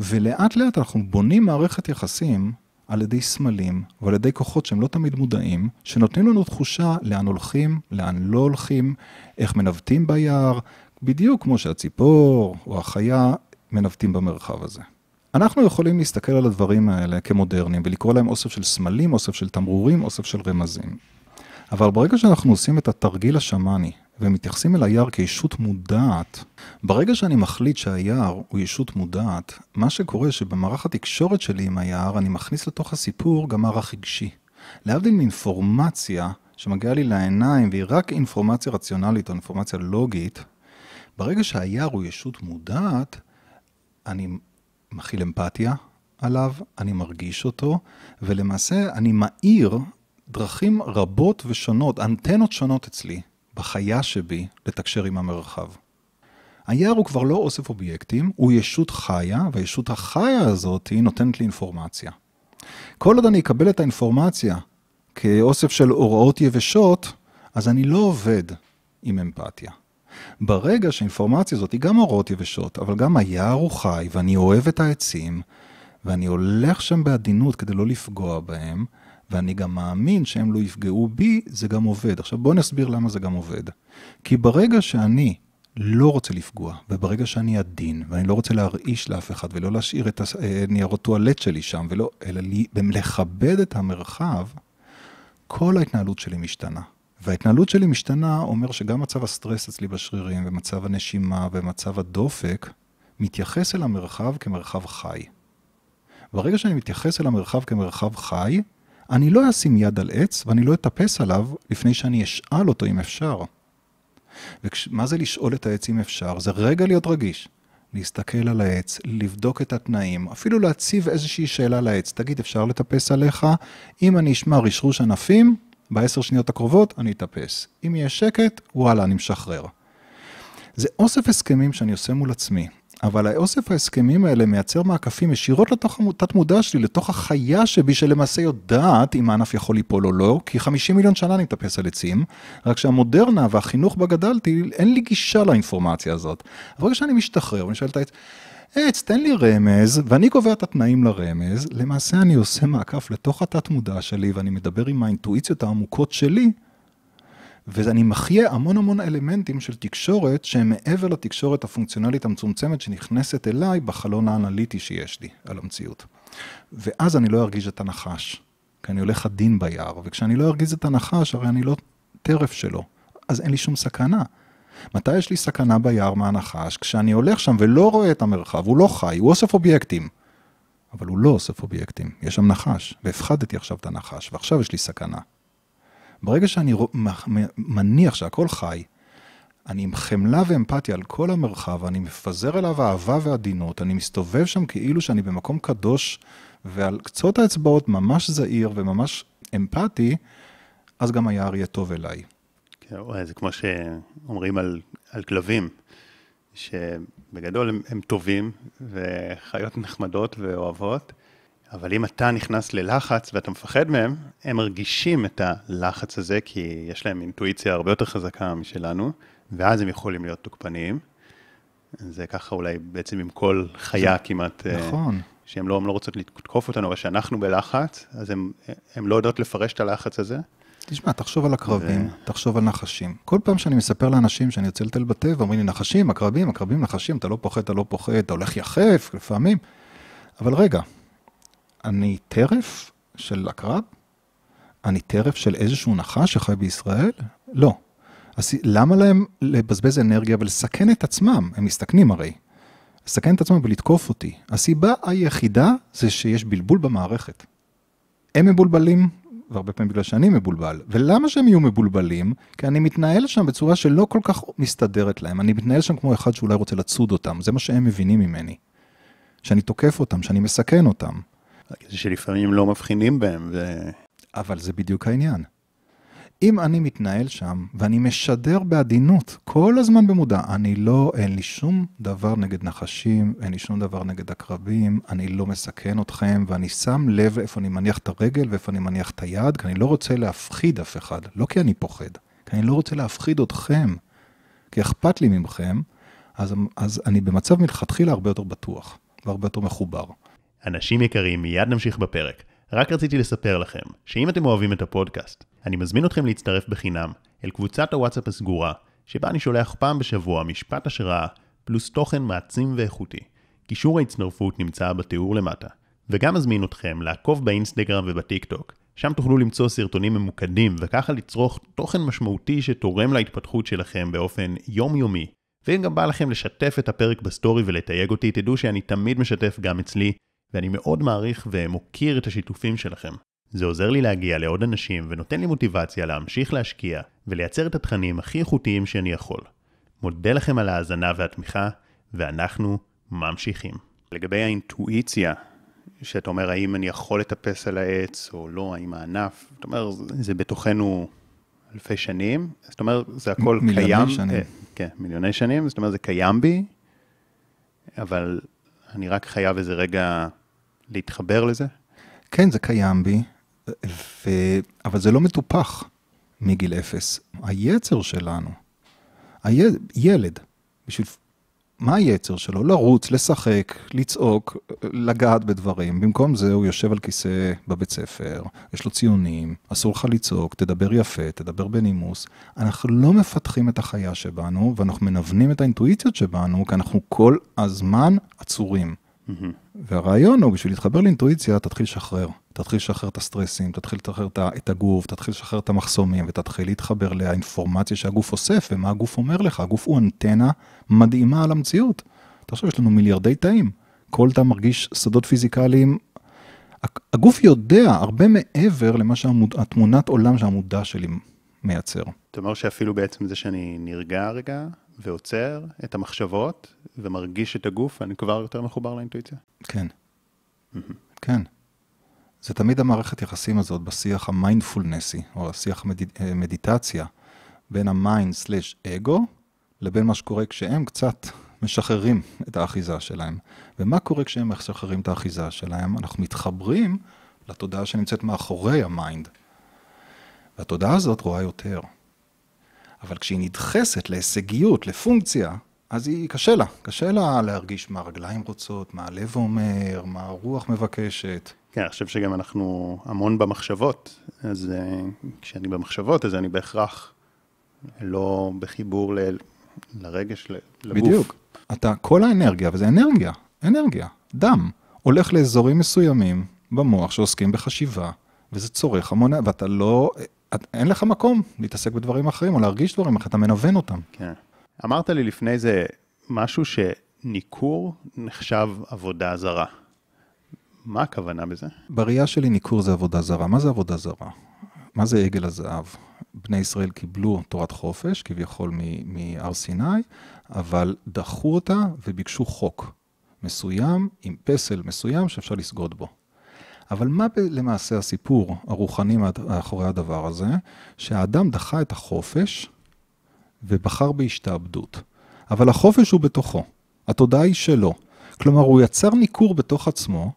ולאט לאט אנחנו בונים מערכת יחסים על ידי סמלים ועל ידי כוחות שהם לא תמיד מודעים, שנותנים לנו תחושה לאן הולכים, לאן לא הולכים, איך מנווטים ביער, בדיוק כמו שהציפור או החיה מנווטים במרחב הזה. אנחנו יכולים להסתכל על הדברים האלה כמודרניים ולקרוא להם אוסף של סמלים, אוסף של תמרורים, אוסף של רמזים. אבל ברגע שאנחנו עושים את התרגיל השמאני ומתייחסים אל היער כישות מודעת, ברגע שאני מחליט שהיער הוא ישות מודעת, מה שקורה שבמערך התקשורת שלי עם היער, אני מכניס לתוך הסיפור גם מערך רגשי. להבדיל מאינפורמציה שמגיעה לי לעיניים והיא רק אינפורמציה רציונלית או אינפורמציה לוגית, ברגע שהיער הוא ישות מודעת, אני מכיל אמפתיה עליו, אני מרגיש אותו, ולמעשה אני מאיר דרכים רבות ושונות, אנטנות שונות אצלי, בחיה שבי, לתקשר עם המרחב. היער הוא כבר לא אוסף אובייקטים, הוא ישות חיה, והישות החיה הזאת היא נותנת לי אינפורמציה. כל עוד אני אקבל את האינפורמציה כאוסף של הוראות יבשות, אז אני לא עובד עם אמפתיה. ברגע שהאינפורמציה הזאת היא גם אורות יבשות, אבל גם היער הוא חי, ואני אוהב את העצים, ואני הולך שם בעדינות כדי לא לפגוע בהם, ואני גם מאמין שהם לא יפגעו בי, זה גם עובד. עכשיו בואו נסביר למה זה גם עובד. כי ברגע שאני לא רוצה לפגוע, וברגע שאני עדין, ואני לא רוצה להרעיש לאף אחד, ולא להשאיר את הניירות טואלט שלי שם, ולא, אלא לכבד את המרחב, כל ההתנהלות שלי משתנה. וההתנהלות שלי משתנה אומר שגם מצב הסטרס אצלי בשרירים, ומצב הנשימה, ומצב הדופק, מתייחס אל המרחב כמרחב חי. ברגע שאני מתייחס אל המרחב כמרחב חי, אני לא אשים יד על עץ ואני לא אטפס עליו לפני שאני אשאל אותו אם אפשר. ומה זה לשאול את העץ אם אפשר? זה רגע להיות רגיש. להסתכל על העץ, לבדוק את התנאים, אפילו להציב איזושהי שאלה לעץ. תגיד, אפשר לטפס עליך? אם אני אשמע רשרוש ענפים, בעשר שניות הקרובות אני אטפס. אם יהיה שקט, וואלה, אני משחרר. זה אוסף הסכמים שאני עושה מול עצמי. אבל האוסף ההסכמים האלה מייצר מעקפים ישירות לתוך התת מודע שלי, לתוך החיה שבי, שלמעשה יודעת אם הענף יכול ליפול או לא, כי 50 מיליון שנה אני מטפס על עצים, רק שהמודרנה והחינוך בה גדלתי, אין לי גישה לאינפורמציה הזאת. אבל כשאני משתחרר ואני שואל את העץ, עץ, תן לי רמז, ואני קובע את התנאים לרמז, למעשה אני עושה מעקף לתוך התת מודע שלי, ואני מדבר עם האינטואיציות העמוקות שלי, ואני מחיה המון המון אלמנטים של תקשורת שהם מעבר לתקשורת הפונקציונלית המצומצמת שנכנסת אליי בחלון האנליטי שיש לי על המציאות. ואז אני לא ארגיש את הנחש, כי אני הולך עדין ביער, וכשאני לא ארגיז את הנחש, הרי אני לא טרף שלו, אז אין לי שום סכנה. מתי יש לי סכנה ביער מהנחש? כשאני הולך שם ולא רואה את המרחב, הוא לא חי, הוא אוסף אובייקטים. אבל הוא לא אוסף אובייקטים, יש שם נחש, והפחדתי עכשיו את הנחש, ועכשיו יש לי סכנה. ברגע שאני מניח שהכל חי, אני עם חמלה ואמפתיה על כל המרחב, אני מפזר אליו אהבה ועדינות, אני מסתובב שם כאילו שאני במקום קדוש, ועל קצות האצבעות ממש זהיר וממש אמפתי, אז גם היער יהיה טוב אליי. כן, זה כמו שאומרים על, על כלבים, שבגדול הם, הם טובים וחיות נחמדות ואוהבות, אבל אם אתה נכנס ללחץ ואתה מפחד מהם, הם מרגישים את הלחץ הזה, כי יש להם אינטואיציה הרבה יותר חזקה משלנו, ואז הם יכולים להיות תוקפניים. זה ככה אולי בעצם עם כל חיה כמעט. אה, נכון. שהן לא, לא רוצות לתקוף אותנו, אבל כשאנחנו בלחץ, אז הן לא יודעות לפרש את הלחץ הזה. תשמע, תחשוב על עקרבים, ו... תחשוב על נחשים. כל פעם שאני מספר לאנשים שאני יוצא לטל בטבע, אומרים לי, נחשים, עקרבים, עקרבים, נחשים, אתה לא פוחד, אתה לא פוחד, אתה הולך יחף לפעמים. אבל רגע, אני טרף של עקרב? אני טרף של איזשהו נחש שחי בישראל? לא. אז למה להם לבזבז אנרגיה ולסכן את עצמם? הם מסתכנים הרי. לסכן את עצמם ולתקוף אותי. הסיבה היחידה זה שיש בלבול במערכת. הם מבולבלים, והרבה פעמים בגלל שאני מבולבל. ולמה שהם יהיו מבולבלים? כי אני מתנהל שם בצורה שלא כל כך מסתדרת להם. אני מתנהל שם כמו אחד שאולי רוצה לצוד אותם. זה מה שהם מבינים ממני. שאני תוקף אותם, שאני מסכן אותם. שלפעמים לא מבחינים בהם. ו... אבל זה בדיוק העניין. אם אני מתנהל שם ואני משדר בעדינות כל הזמן במודע, אני לא, אין לי שום דבר נגד נחשים, אין לי שום דבר נגד עקרבים, אני לא מסכן אתכם ואני שם לב איפה אני מניח את הרגל ואיפה אני מניח את היד, כי אני לא רוצה להפחיד אף אחד, לא כי אני פוחד, כי אני לא רוצה להפחיד אתכם, כי אכפת לי ממכם, אז, אז אני במצב מלכתחילה הרבה יותר בטוח והרבה יותר מחובר. אנשים יקרים, מיד נמשיך בפרק. רק רציתי לספר לכם, שאם אתם אוהבים את הפודקאסט, אני מזמין אתכם להצטרף בחינם אל קבוצת הוואטסאפ הסגורה, שבה אני שולח פעם בשבוע משפט השראה, פלוס תוכן מעצים ואיכותי. קישור ההצטרפות נמצא בתיאור למטה. וגם מזמין אתכם לעקוב באינסטגרם ובטיק טוק, שם תוכלו למצוא סרטונים ממוקדים וככה לצרוך תוכן משמעותי שתורם להתפתחות שלכם באופן יומיומי. ואם גם בא לכם לשתף את הפרק בסטורי ולתייג אותי, תדעו שאני תמיד משתף גם אצלי, ואני מאוד מעריך ומוקיר את השיתופים שלכם. זה עוזר לי להגיע לעוד אנשים ונותן לי מוטיבציה להמשיך להשקיע ולייצר את התכנים הכי איכותיים שאני יכול. מודה לכם על ההאזנה והתמיכה, ואנחנו ממשיכים. לגבי האינטואיציה, שאתה אומר האם אני יכול לטפס על העץ או לא, האם הענף, זאת אומרת, זה בתוכנו אלפי שנים, זאת אומרת, זה הכל מיליוני קיים. מיליוני שנים. כן, מיליוני שנים, זאת אומרת, זה קיים בי, אבל אני רק חייב איזה רגע להתחבר לזה? כן, זה קיים בי, ו... אבל זה לא מטופח מגיל אפס. היצר שלנו, ילד, בשביל מה היצר שלו? לרוץ, לשחק, לצעוק, לגעת בדברים. במקום זה הוא יושב על כיסא בבית ספר, יש לו ציונים, אסור לך לצעוק, תדבר יפה, תדבר בנימוס. אנחנו לא מפתחים את החיה שבנו, ואנחנו מנוונים את האינטואיציות שבנו, כי אנחנו כל הזמן עצורים. והרעיון הוא, בשביל להתחבר לאינטואיציה, תתחיל לשחרר. תתחיל לשחרר את הסטרסים, תתחיל לשחרר את הגוף, תתחיל לשחרר את המחסומים, ותתחיל להתחבר לאינפורמציה שהגוף אוסף, ומה הגוף אומר לך. הגוף הוא אנטנה מדהימה על המציאות. תחשוב, יש לנו מיליארדי תאים. כל תא מרגיש שדות פיזיקליים. הגוף יודע הרבה מעבר למה שהתמונת עולם שהמודע שלי מייצר. אתה אומר שאפילו בעצם זה שאני נרגע רגע ועוצר את המחשבות ומרגיש את הגוף, אני כבר יותר מחובר לאינטואיציה? כן. כן. זה תמיד המערכת יחסים הזאת בשיח המיינדפולנסי, או השיח המדיטציה, אה, בין ה mind/אגו לבין מה שקורה כשהם קצת משחררים את האחיזה שלהם. ומה קורה כשהם משחררים את האחיזה שלהם? אנחנו מתחברים לתודעה שנמצאת מאחורי ה mind. והתודעה הזאת רואה יותר. אבל כשהיא נדחסת להישגיות, לפונקציה, אז היא קשה לה. קשה לה להרגיש מה הרגליים רוצות, מה הלב אומר, מה הרוח מבקשת. כן, אני חושב שגם אנחנו המון במחשבות, אז אה, כשאני במחשבות, אז אני בהכרח לא בחיבור ל, לרגש, לגוף. בדיוק. אתה, כל האנרגיה, וזה אנרגיה, אנרגיה, דם, הולך לאזורים מסוימים במוח שעוסקים בחשיבה, וזה צורך המון, ואתה לא, את, אין לך מקום להתעסק בדברים אחרים או להרגיש דברים אחרים, אתה מנוון אותם. כן. אמרת לי לפני זה משהו שניכור נחשב עבודה זרה. מה הכוונה בזה? בראייה שלי ניכור זה עבודה זרה. מה זה עבודה זרה? מה זה עגל הזהב? בני ישראל קיבלו תורת חופש, כביכול מהר סיני, אבל דחו אותה וביקשו חוק מסוים, עם פסל מסוים שאפשר לסגוד בו. אבל מה למעשה הסיפור הרוחני מאחורי הדבר הזה? שהאדם דחה את החופש ובחר בהשתעבדות. אבל החופש הוא בתוכו, התודעה היא שלו. כלומר, הוא יצר ניכור בתוך עצמו,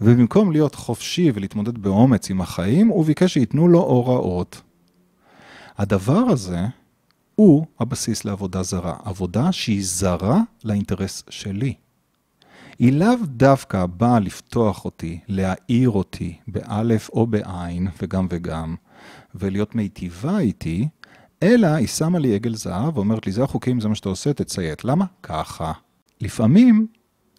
ובמקום להיות חופשי ולהתמודד באומץ עם החיים, הוא ביקש שייתנו לו הוראות. הדבר הזה הוא הבסיס לעבודה זרה. עבודה שהיא זרה לאינטרס שלי. היא לאו דווקא באה לפתוח אותי, להאיר אותי, באלף או בעין, וגם וגם, ולהיות מיטיבה איתי, אלא היא שמה לי עגל זהב ואומרת לי, זה החוקים, זה מה שאתה עושה, תציית. למה? ככה. לפעמים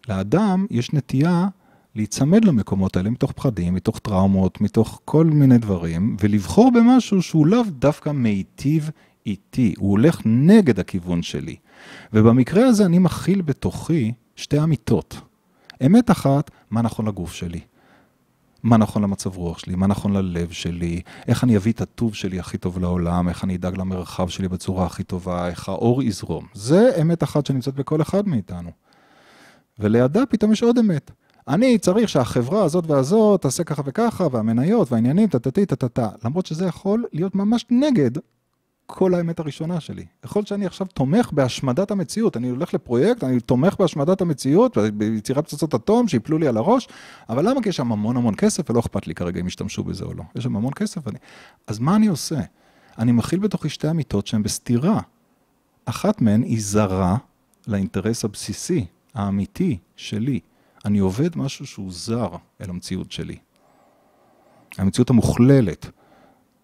לאדם יש נטייה להיצמד למקומות האלה מתוך פחדים, מתוך טראומות, מתוך כל מיני דברים, ולבחור במשהו שהוא לאו דווקא מיטיב איתי, הוא הולך נגד הכיוון שלי. ובמקרה הזה אני מכיל בתוכי שתי אמיתות. אמת אחת, מה נכון לגוף שלי. מה נכון למצב רוח שלי, מה נכון ללב שלי, איך אני אביא את הטוב שלי הכי טוב לעולם, איך אני אדאג למרחב שלי בצורה הכי טובה, איך האור יזרום. זה אמת אחת שנמצאת בכל אחד מאיתנו. ולידה פתאום יש עוד אמת. אני צריך שהחברה הזאת והזאת תעשה ככה וככה, והמניות והעניינים, טטטי, טטטה. למרות שזה יכול להיות ממש נגד כל האמת הראשונה שלי. יכול שאני עכשיו תומך בהשמדת המציאות, אני הולך לפרויקט, אני תומך בהשמדת המציאות, ביצירת פצצות אטום שיפלו לי על הראש, אבל למה? כי יש שם המון המון כסף ולא אכפת לי כרגע אם ישתמשו בזה או לא. יש שם המון כסף, אני... אז מה אני עושה? אני מכיל בתוכי שתי אמיתות שהן בסתירה. אחת מהן היא זרה לאינטרס הבסיסי, האמיתי שלי. אני עובד משהו שהוא זר אל המציאות שלי. המציאות המוכללת.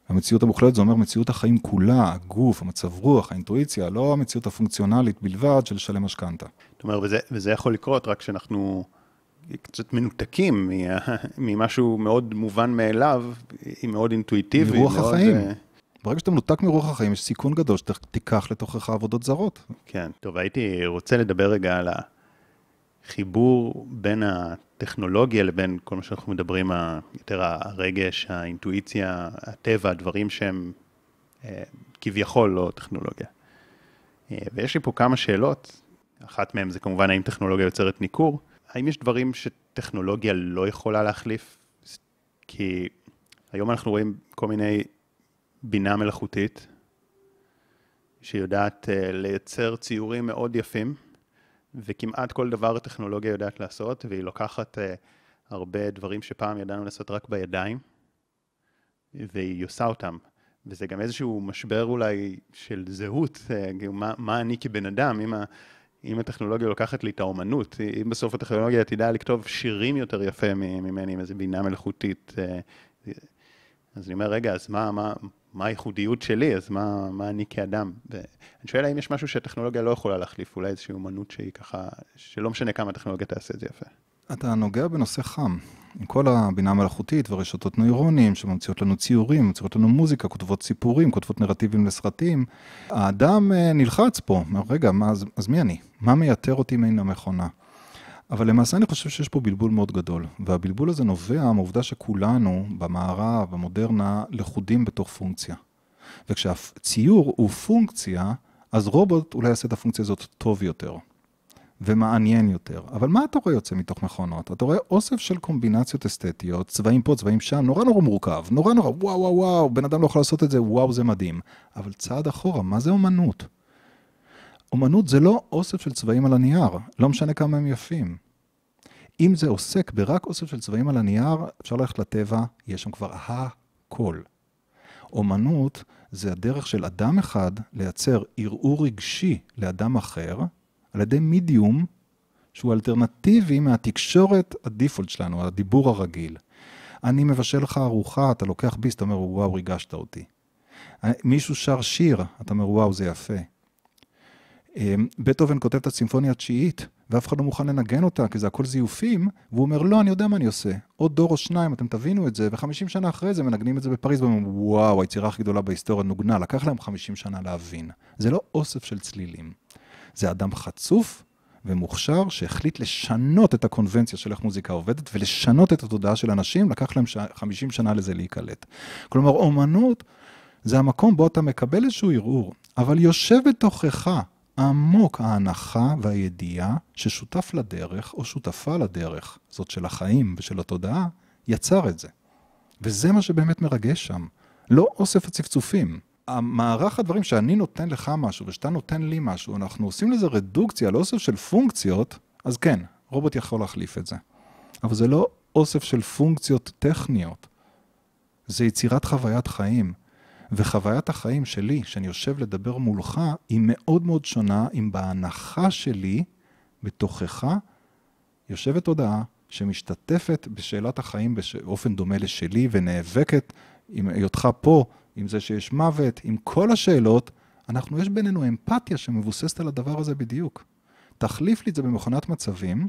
המציאות המוכללת זה אומר מציאות החיים כולה, הגוף, המצב רוח, האינטואיציה, לא המציאות הפונקציונלית בלבד של לשלם משכנתה. זאת אומרת, וזה, וזה יכול לקרות רק כשאנחנו קצת מנותקים <laughs> ממשהו מאוד מובן מאליו, מאוד אינטואיטיבי. מרוח מאוד... החיים. אה, ברגע שאתה מנותק מרוח החיים, יש סיכון גדול שתיקח לתוכך עבודות זרות. כן, טוב, הייתי רוצה לדבר רגע על החיבור בין הטכנולוגיה לבין כל מה שאנחנו מדברים, יותר הרגש, האינטואיציה, הטבע, הדברים שהם אה, כביכול לא טכנולוגיה. אה, ויש לי פה כמה שאלות, אחת מהן זה כמובן האם טכנולוגיה יוצרת ניכור, האם יש דברים שטכנולוגיה לא יכולה להחליף? כי היום אנחנו רואים כל מיני בינה מלאכותית, שיודעת uh, לייצר ציורים מאוד יפים, וכמעט כל דבר הטכנולוגיה יודעת לעשות, והיא לוקחת uh, הרבה דברים שפעם ידענו לעשות רק בידיים, והיא עושה אותם. וזה גם איזשהו משבר אולי של זהות, אה, כאילו, מה, מה אני כבן אדם, אם, ה, אם הטכנולוגיה לוקחת לי את האומנות, אם בסוף הטכנולוגיה תדע לכתוב שירים יותר יפה ממני עם איזו בינה מלאכותית, אה, אז אני אומר, רגע, אז מה, מה, מה הייחודיות שלי, אז מה, מה אני כאדם? ואני שואל האם יש משהו שהטכנולוגיה לא יכולה להחליף, אולי איזושהי אומנות שהיא ככה, שלא משנה כמה הטכנולוגיה תעשה את זה יפה. אתה נוגע בנושא חם. עם כל הבינה המלאכותית ורשתות נוירונים שממציאות לנו ציורים, ממציאות לנו מוזיקה, כותבות סיפורים, כותבות נרטיבים לסרטים. האדם אה, נלחץ פה, רגע, מה, אז, אז מי אני? מה מייתר אותי מן המכונה? אבל למעשה אני חושב שיש פה בלבול מאוד גדול, והבלבול הזה נובע מהעובדה שכולנו במערב, במודרנה, לכודים בתוך פונקציה. וכשהציור הוא פונקציה, אז רובוט אולי יעשה את הפונקציה הזאת טוב יותר. ומעניין יותר. אבל מה אתה רואה יוצא מתוך מכונות? אתה רואה אוסף של קומבינציות אסתטיות, צבעים פה, צבעים שם, נורא נורא מורכב, נורא נורא, וואו וואו וואו, בן אדם לא יכול לעשות את זה, וואו זה מדהים. אבל צעד אחורה, מה זה אומנות? אומנות זה לא אוסף של צבעים על הנייר, לא משנה כמה הם יפים. אם זה עוסק ברק אוסף של צבעים על הנייר, אפשר ללכת לטבע, יש שם כבר הכל. אומנות זה הדרך של אדם אחד לייצר ערעור רגשי לאדם אחר, על ידי מידיום שהוא אלטרנטיבי מהתקשורת הדיפולט שלנו, הדיבור הרגיל. אני מבשל לך ארוחה, אתה לוקח ביס, אתה אומר, וואו, ריגשת אותי. מישהו שר שיר, אתה אומר, וואו, זה יפה. אמ, בטהובן כותב את הסימפוניה התשיעית, ואף אחד לא מוכן לנגן אותה, כי זה הכל זיופים, והוא אומר, לא, אני יודע מה אני עושה. עוד דור או שניים, אתם תבינו את זה, וחמישים שנה אחרי זה מנגנים את זה בפריז, ואומרים, וואו, היצירה הכי גדולה בהיסטוריה נוגנה, לקח להם חמישים שנה להבין. זה לא אוסף של צלילים. זה אדם חצוף ומוכשר שהחליט לשנות את הקונבנציה של איך מוזיקה עובדת ולשנות את התודעה של אנשים, לקח להם 50 שנה לזה להיקלט. כלומר, אומנות זה המקום בו אתה מקבל איזשהו ערעור, אבל יושב בתוכך עמוק ההנחה והידיעה ששותף לדרך או שותפה לדרך, זאת של החיים ושל התודעה, יצר את זה. וזה מה שבאמת מרגש שם. לא אוסף הצפצופים, המערך הדברים שאני נותן לך משהו ושאתה נותן לי משהו, אנחנו עושים לזה רדוקציה לאוסף של פונקציות, אז כן, רובוט יכול להחליף את זה. אבל זה לא אוסף של פונקציות טכניות, זה יצירת חוויית חיים. וחוויית החיים שלי, שאני יושב לדבר מולך, היא מאוד מאוד שונה אם בהנחה שלי, בתוכך, יושבת הודעה שמשתתפת בשאלת החיים באופן דומה לשלי ונאבקת עם היותך פה עם זה שיש מוות, עם כל השאלות, אנחנו, יש בינינו אמפתיה שמבוססת על הדבר הזה בדיוק. תחליף לי את זה במכונת מצבים,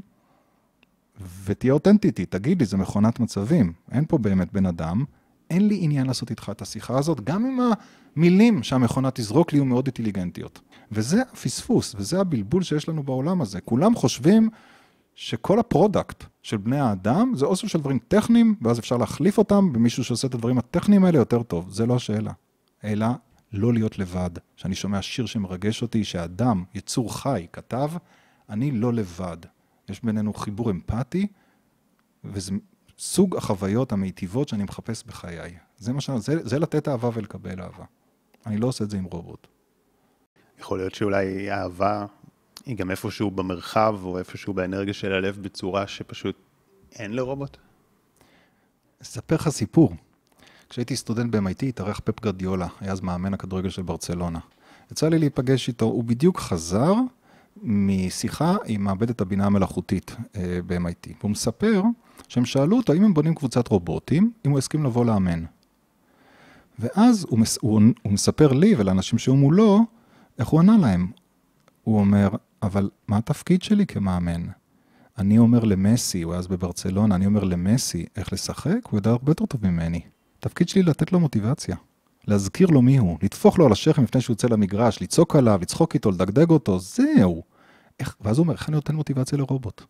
ותהיה אותנטיטי, תגיד לי, זה מכונת מצבים, אין פה באמת בן אדם, אין לי עניין לעשות איתך את השיחה הזאת, גם אם המילים שהמכונה תזרוק לי יהיו מאוד אינטליגנטיות. וזה הפספוס, וזה הבלבול שיש לנו בעולם הזה. כולם חושבים שכל ה product של בני האדם זה אוסף של דברים טכניים, ואז אפשר להחליף אותם במישהו שעושה את הדברים הטכניים האלה יותר טוב. זה לא השאלה. אלא לא להיות לבד. כשאני שומע שיר שמרגש אותי, שאדם, יצור חי, כתב, אני לא לבד. יש בינינו חיבור אמפתי, וזה סוג החוויות המיטיבות שאני מחפש בחיי. זה, מה ש... זה, זה לתת אהבה ולקבל אהבה. אני לא עושה את זה עם רובוט. יכול להיות שאולי אהבה היא גם איפשהו במרחב, או איפשהו באנרגיה של הלב, בצורה שפשוט אין לרובוט? אספר לך סיפור. כשהייתי סטודנט ב-MIT, התארח פפ גרדיולה, היה אז מאמן הכדורגל של ברצלונה. יצא לי להיפגש איתו, הוא בדיוק חזר משיחה עם מעבדת הבינה המלאכותית אה, ב-MIT. והוא מספר שהם שאלו אותו אם הם בונים קבוצת רובוטים, אם הוא הסכים לבוא לאמן. ואז הוא, מס, הוא, הוא מספר לי ולאנשים שהוא מולו, איך הוא ענה להם. הוא אומר, אבל מה התפקיד שלי כמאמן? אני אומר למסי, הוא היה אז בברצלונה, אני אומר למסי איך לשחק, הוא יודע הרבה יותר טוב ממני. התפקיד שלי לתת לו מוטיבציה. להזכיר לו מי הוא, לטפוח לו על השכם לפני שהוא יוצא למגרש, לצעוק עליו, לצחוק איתו, לדגדג אותו, זהו. איך, ואז הוא אומר, איך אני נותן מוטיבציה לרובוט?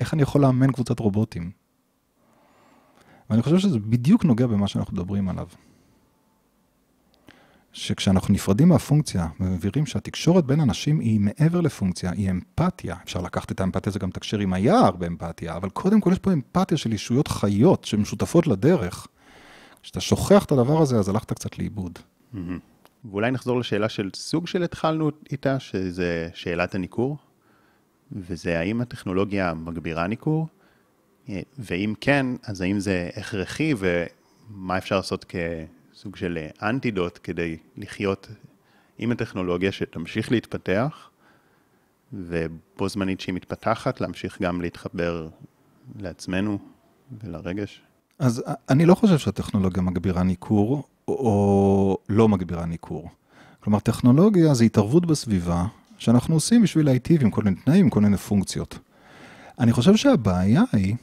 איך אני יכול לאמן קבוצת רובוטים? ואני חושב שזה בדיוק נוגע במה שאנחנו מדברים עליו. שכשאנחנו נפרדים מהפונקציה ומבהירים שהתקשורת בין אנשים היא מעבר לפונקציה, היא אמפתיה. אפשר לקחת את האמפתיה הזה גם תקשר עם היער באמפתיה, אבל קודם כל יש פה אמפתיה של ישויות חיות שמשותפות לדרך. כשאתה שוכח את הדבר הזה, אז הלכת קצת לאיבוד. Mm-hmm. ואולי נחזור לשאלה של סוג של התחלנו איתה, שזה שאלת הניכור, וזה האם הטכנולוגיה מגבירה ניכור, ואם כן, אז האם זה הכרחי ומה אפשר לעשות כ... סוג של אנטידוט כדי לחיות עם הטכנולוגיה שתמשיך להתפתח, ובו זמנית שהיא מתפתחת, להמשיך גם להתחבר לעצמנו ולרגש. אז אני לא חושב שהטכנולוגיה מגבירה ניכור, או לא מגבירה ניכור. כלומר, טכנולוגיה זה התערבות בסביבה שאנחנו עושים בשביל להיטיב עם כל מיני תנאים, עם כל מיני פונקציות. אני חושב שהבעיה היא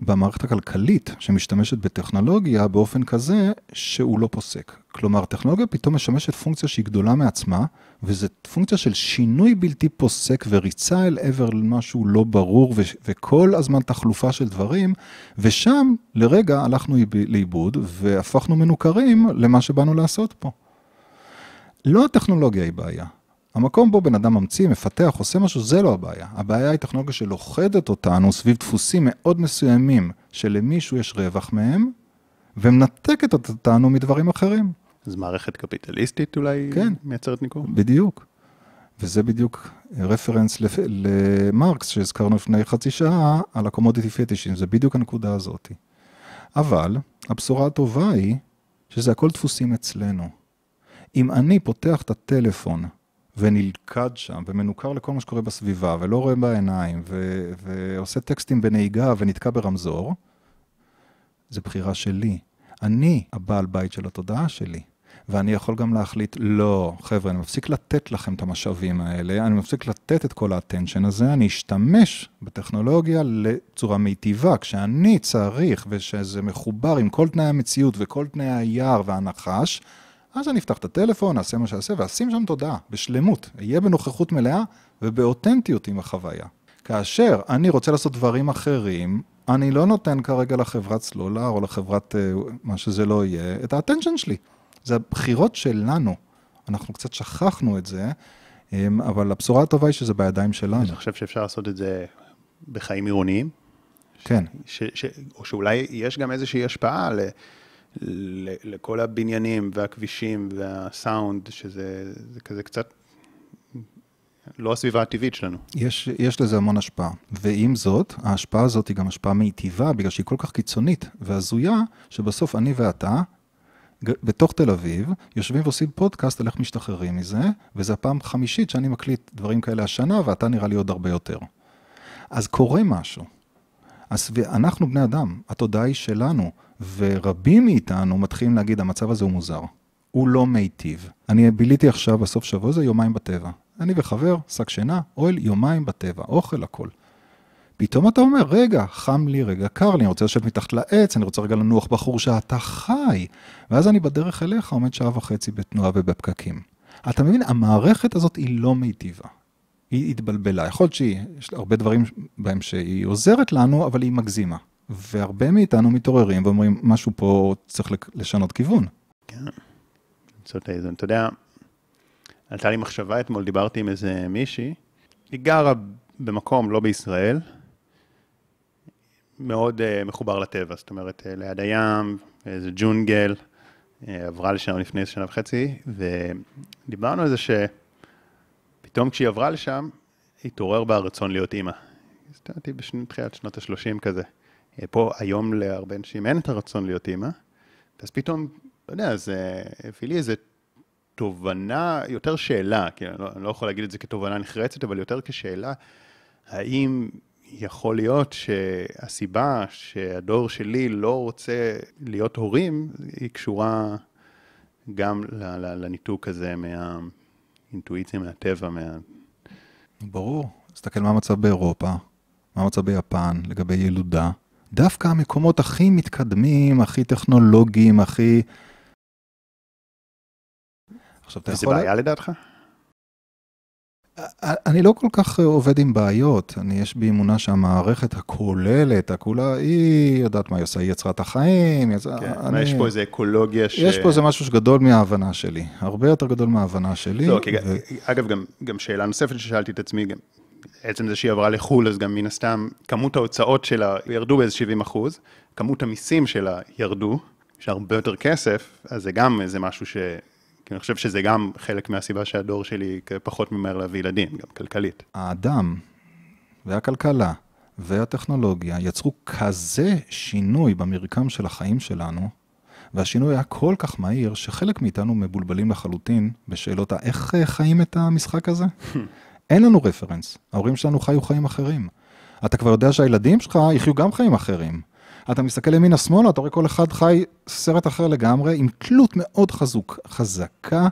במערכת הכלכלית שמשתמשת בטכנולוגיה באופן כזה שהוא לא פוסק. כלומר, טכנולוגיה פתאום משמשת פונקציה שהיא גדולה מעצמה, וזו פונקציה של שינוי בלתי פוסק וריצה אל עבר למשהו לא ברור, ו- וכל הזמן תחלופה של דברים, ושם לרגע הלכנו לאיבוד והפכנו מנוכרים למה שבאנו לעשות פה. לא הטכנולוגיה היא בעיה. המקום בו בן אדם ממציא, מפתח, עושה משהו, זה לא הבעיה. הבעיה היא טכנולוגיה שלוכדת אותנו סביב דפוסים מאוד מסוימים, שלמישהו יש רווח מהם, ומנתקת אותנו מדברים אחרים. אז מערכת קפיטליסטית אולי כן. מייצרת ניכור? בדיוק. וזה בדיוק רפרנס למרקס שהזכרנו לפני חצי שעה על הקומודיטי פטישים, זה בדיוק הנקודה הזאת. אבל הבשורה הטובה היא שזה הכל דפוסים אצלנו. אם אני פותח את הטלפון ונלכד שם ומנוכר לכל מה שקורה בסביבה ולא רואה בעיניים ו- ועושה טקסטים בנהיגה ונתקע ברמזור, זה בחירה שלי. אני הבעל בית של התודעה שלי. ואני יכול גם להחליט, לא, חבר'ה, אני מפסיק לתת לכם את המשאבים האלה, אני מפסיק לתת את כל האטנשן הזה, אני אשתמש בטכנולוגיה לצורה מיטיבה, כשאני צריך ושזה מחובר עם כל תנאי המציאות וכל תנאי היער והנחש, אז אני אפתח את הטלפון, אעשה מה שאעשה, ואשים שם תודעה, בשלמות. אהיה בנוכחות מלאה ובאותנטיות עם החוויה. כאשר אני רוצה לעשות דברים אחרים, אני לא נותן כרגע לחברת סלולר או לחברת אה, מה שזה לא יהיה, את האטנשן שלי. זה הבחירות שלנו. אנחנו קצת שכחנו את זה, אמ, אבל הבשורה הטובה היא שזה בידיים שלנו. אני חושב שאפשר לעשות את זה בחיים עירוניים? כן. ש, ש, או שאולי יש גם איזושהי השפעה ל, לכל הבניינים והכבישים והסאונד, שזה כזה קצת לא הסביבה הטבעית שלנו. יש, יש לזה המון השפעה, ועם זאת, ההשפעה הזאת היא גם השפעה מיטיבה, בגלל שהיא כל כך קיצונית והזויה, שבסוף אני ואתה, בתוך תל אביב, יושבים ועושים פודקאסט על איך משתחררים מזה, וזו הפעם חמישית שאני מקליט דברים כאלה השנה, ואתה נראה לי עוד הרבה יותר. אז קורה משהו. אז אנחנו בני אדם, התודעה היא שלנו, ורבים מאיתנו מתחילים להגיד, המצב הזה הוא מוזר. הוא לא מיטיב. אני ביליתי עכשיו בסוף שבוע הזה יומיים בטבע. אני וחבר, שק שינה, אוהל, יומיים בטבע, אוכל, הכל. פתאום אתה אומר, רגע, חם לי, רגע, קר לי, אני רוצה לשבת מתחת לעץ, אני רוצה רגע לנוח בחור שאתה חי. ואז אני בדרך אליך עומד שעה וחצי בתנועה ובפקקים. אתה מבין, המערכת הזאת היא לא מיטיבה. היא התבלבלה. יכול להיות שיש הרבה דברים בהם שהיא עוזרת לנו, אבל היא מגזימה. והרבה מאיתנו מתעוררים ואומרים, משהו פה צריך לשנות כיוון. כן, למצוא את האיזון. אתה יודע, עלתה לי מחשבה אתמול, דיברתי עם איזה מישהי, היא גרה במקום לא בישראל, מאוד uh, מחובר לטבע, זאת אומרת, uh, ליד הים, איזה ג'ונגל, uh, עברה לשם לפני שנה וחצי, ודיברנו על זה שפתאום כשהיא עברה לשם, התעורר בה הרצון להיות אימא. הסתכלתי בתחילת שנות ה-30 כזה. פה היום להרבה אנשים אין את הרצון להיות אימא, אז פתאום, אתה יודע, זה הביא לי איזה תובנה, יותר שאלה, כי אני לא, אני לא יכול להגיד את זה כתובנה נחרצת, אבל יותר כשאלה, האם יכול להיות שהסיבה שהדור שלי לא רוצה להיות הורים, היא קשורה גם לניתוק הזה מהאינטואיציה, מהטבע, מה... ברור. תסתכל מה המצב באירופה, מה המצב ביפן לגבי ילודה. דווקא המקומות הכי מתקדמים, הכי טכנולוגיים, הכי... עכשיו, אתה יכול... וזה בעיה לדעתך? אני לא כל כך עובד עם בעיות, אני יש בי אמונה שהמערכת הכוללת, הכולה, היא יודעת מה היא עושה, היא יצרה את החיים. יצרה, כן, אני... יש פה איזה אקולוגיה ש... יש פה איזה משהו שגדול מההבנה שלי, הרבה יותר גדול מההבנה שלי. לא, כי, ו... אגב, גם, גם שאלה נוספת ששאלתי את עצמי, גם עצם זה שהיא עברה לחו"ל, אז גם מן הסתם, כמות ההוצאות שלה ירדו באיזה 70 אחוז, כמות המיסים שלה ירדו, יש הרבה יותר כסף, אז זה גם איזה משהו ש... כי אני חושב שזה גם חלק מהסיבה שהדור שלי פחות ממהר להביא ילדים, גם כלכלית. האדם והכלכלה והטכנולוגיה יצרו כזה שינוי במרקם של החיים שלנו, והשינוי היה כל כך מהיר, שחלק מאיתנו מבולבלים לחלוטין בשאלות איך אה, חיים את המשחק הזה. <laughs> אין לנו רפרנס, ההורים שלנו חיו חיים אחרים. אתה כבר יודע שהילדים שלך יחיו גם חיים אחרים. אתה מסתכל ימינה-שמאלה, אתה רואה כל אחד חי סרט אחר לגמרי, עם תלות מאוד חזוק, חזקה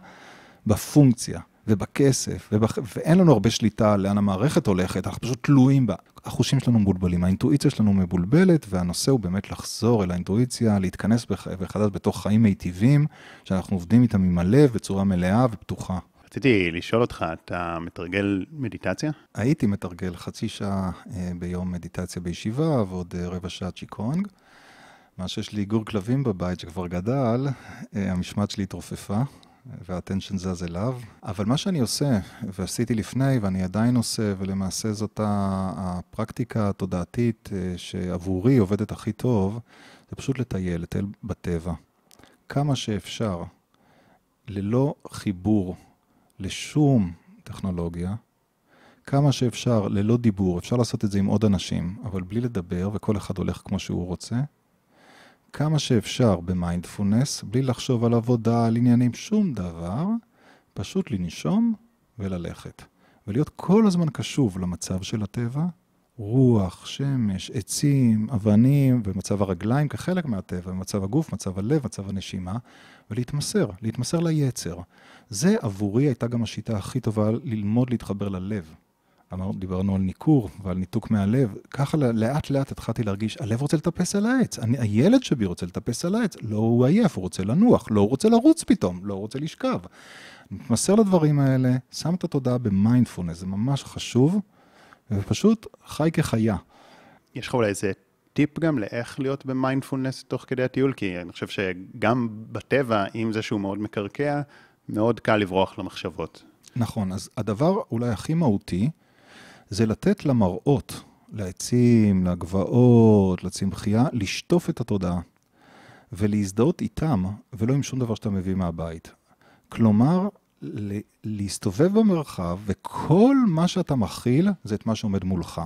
בפונקציה ובכסף, ובח... ואין לנו הרבה שליטה לאן המערכת הולכת, אנחנו פשוט תלויים בה. החושים שלנו מבולבלים, האינטואיציה שלנו מבולבלת, והנושא הוא באמת לחזור אל האינטואיציה, להתכנס מחדש בתוך חיים מיטיבים, שאנחנו עובדים איתם עם הלב בצורה מלאה ופתוחה. רציתי לשאול אותך, אתה מתרגל מדיטציה? הייתי מתרגל חצי שעה אה, ביום מדיטציה בישיבה ועוד אה, רבע שעה צ'יקונג. מה שיש לי גור כלבים בבית שכבר גדל, אה, המשמעת שלי התרופפה, והאטנשן זז אליו. אבל מה שאני עושה, ועשיתי לפני ואני עדיין עושה, ולמעשה זאת הפרקטיקה התודעתית שעבורי עובדת הכי טוב, זה פשוט לטייל, לטייל בטבע. כמה שאפשר, ללא חיבור לשום טכנולוגיה, כמה שאפשר, ללא דיבור, אפשר לעשות את זה עם עוד אנשים, אבל בלי לדבר, וכל אחד הולך כמו שהוא רוצה. כמה שאפשר במיינדפולנס, בלי לחשוב על עבודה, על עניינים, שום דבר, פשוט לנשום וללכת. ולהיות כל הזמן קשוב למצב של הטבע, רוח, שמש, עצים, אבנים ומצב הרגליים כחלק מהטבע, מצב הגוף, מצב הלב, מצב הנשימה, ולהתמסר, להתמסר ליצר. זה עבורי הייתה גם השיטה הכי טובה ללמוד להתחבר ללב. אמרנו, דיברנו על ניכור ועל ניתוק מהלב, ככה לאט לאט התחלתי להרגיש, הלב רוצה לטפס על העץ, אני, הילד שבי רוצה לטפס על העץ, לא הוא עייף, הוא רוצה לנוח, לא הוא רוצה לרוץ פתאום, לא הוא רוצה לשכב. מתמסר לדברים האלה, שם את התודעה במיינדפולנס, זה ממש חשוב, ופשוט חי כחיה. יש לך אולי איזה טיפ גם לאיך להיות במיינדפולנס תוך כדי הטיול? כי אני חושב שגם בטבע, אם זה שהוא מאוד מקרקע, מאוד קל לברוח למחשבות. נכון, אז הדבר אולי הכי מהותי, זה לתת למראות, לעצים, לגבעות, לצמחייה, לשטוף את התודעה ולהזדהות איתם, ולא עם שום דבר שאתה מביא מהבית. כלומר, להסתובב במרחב, וכל מה שאתה מכיל זה את מה שעומד מולך.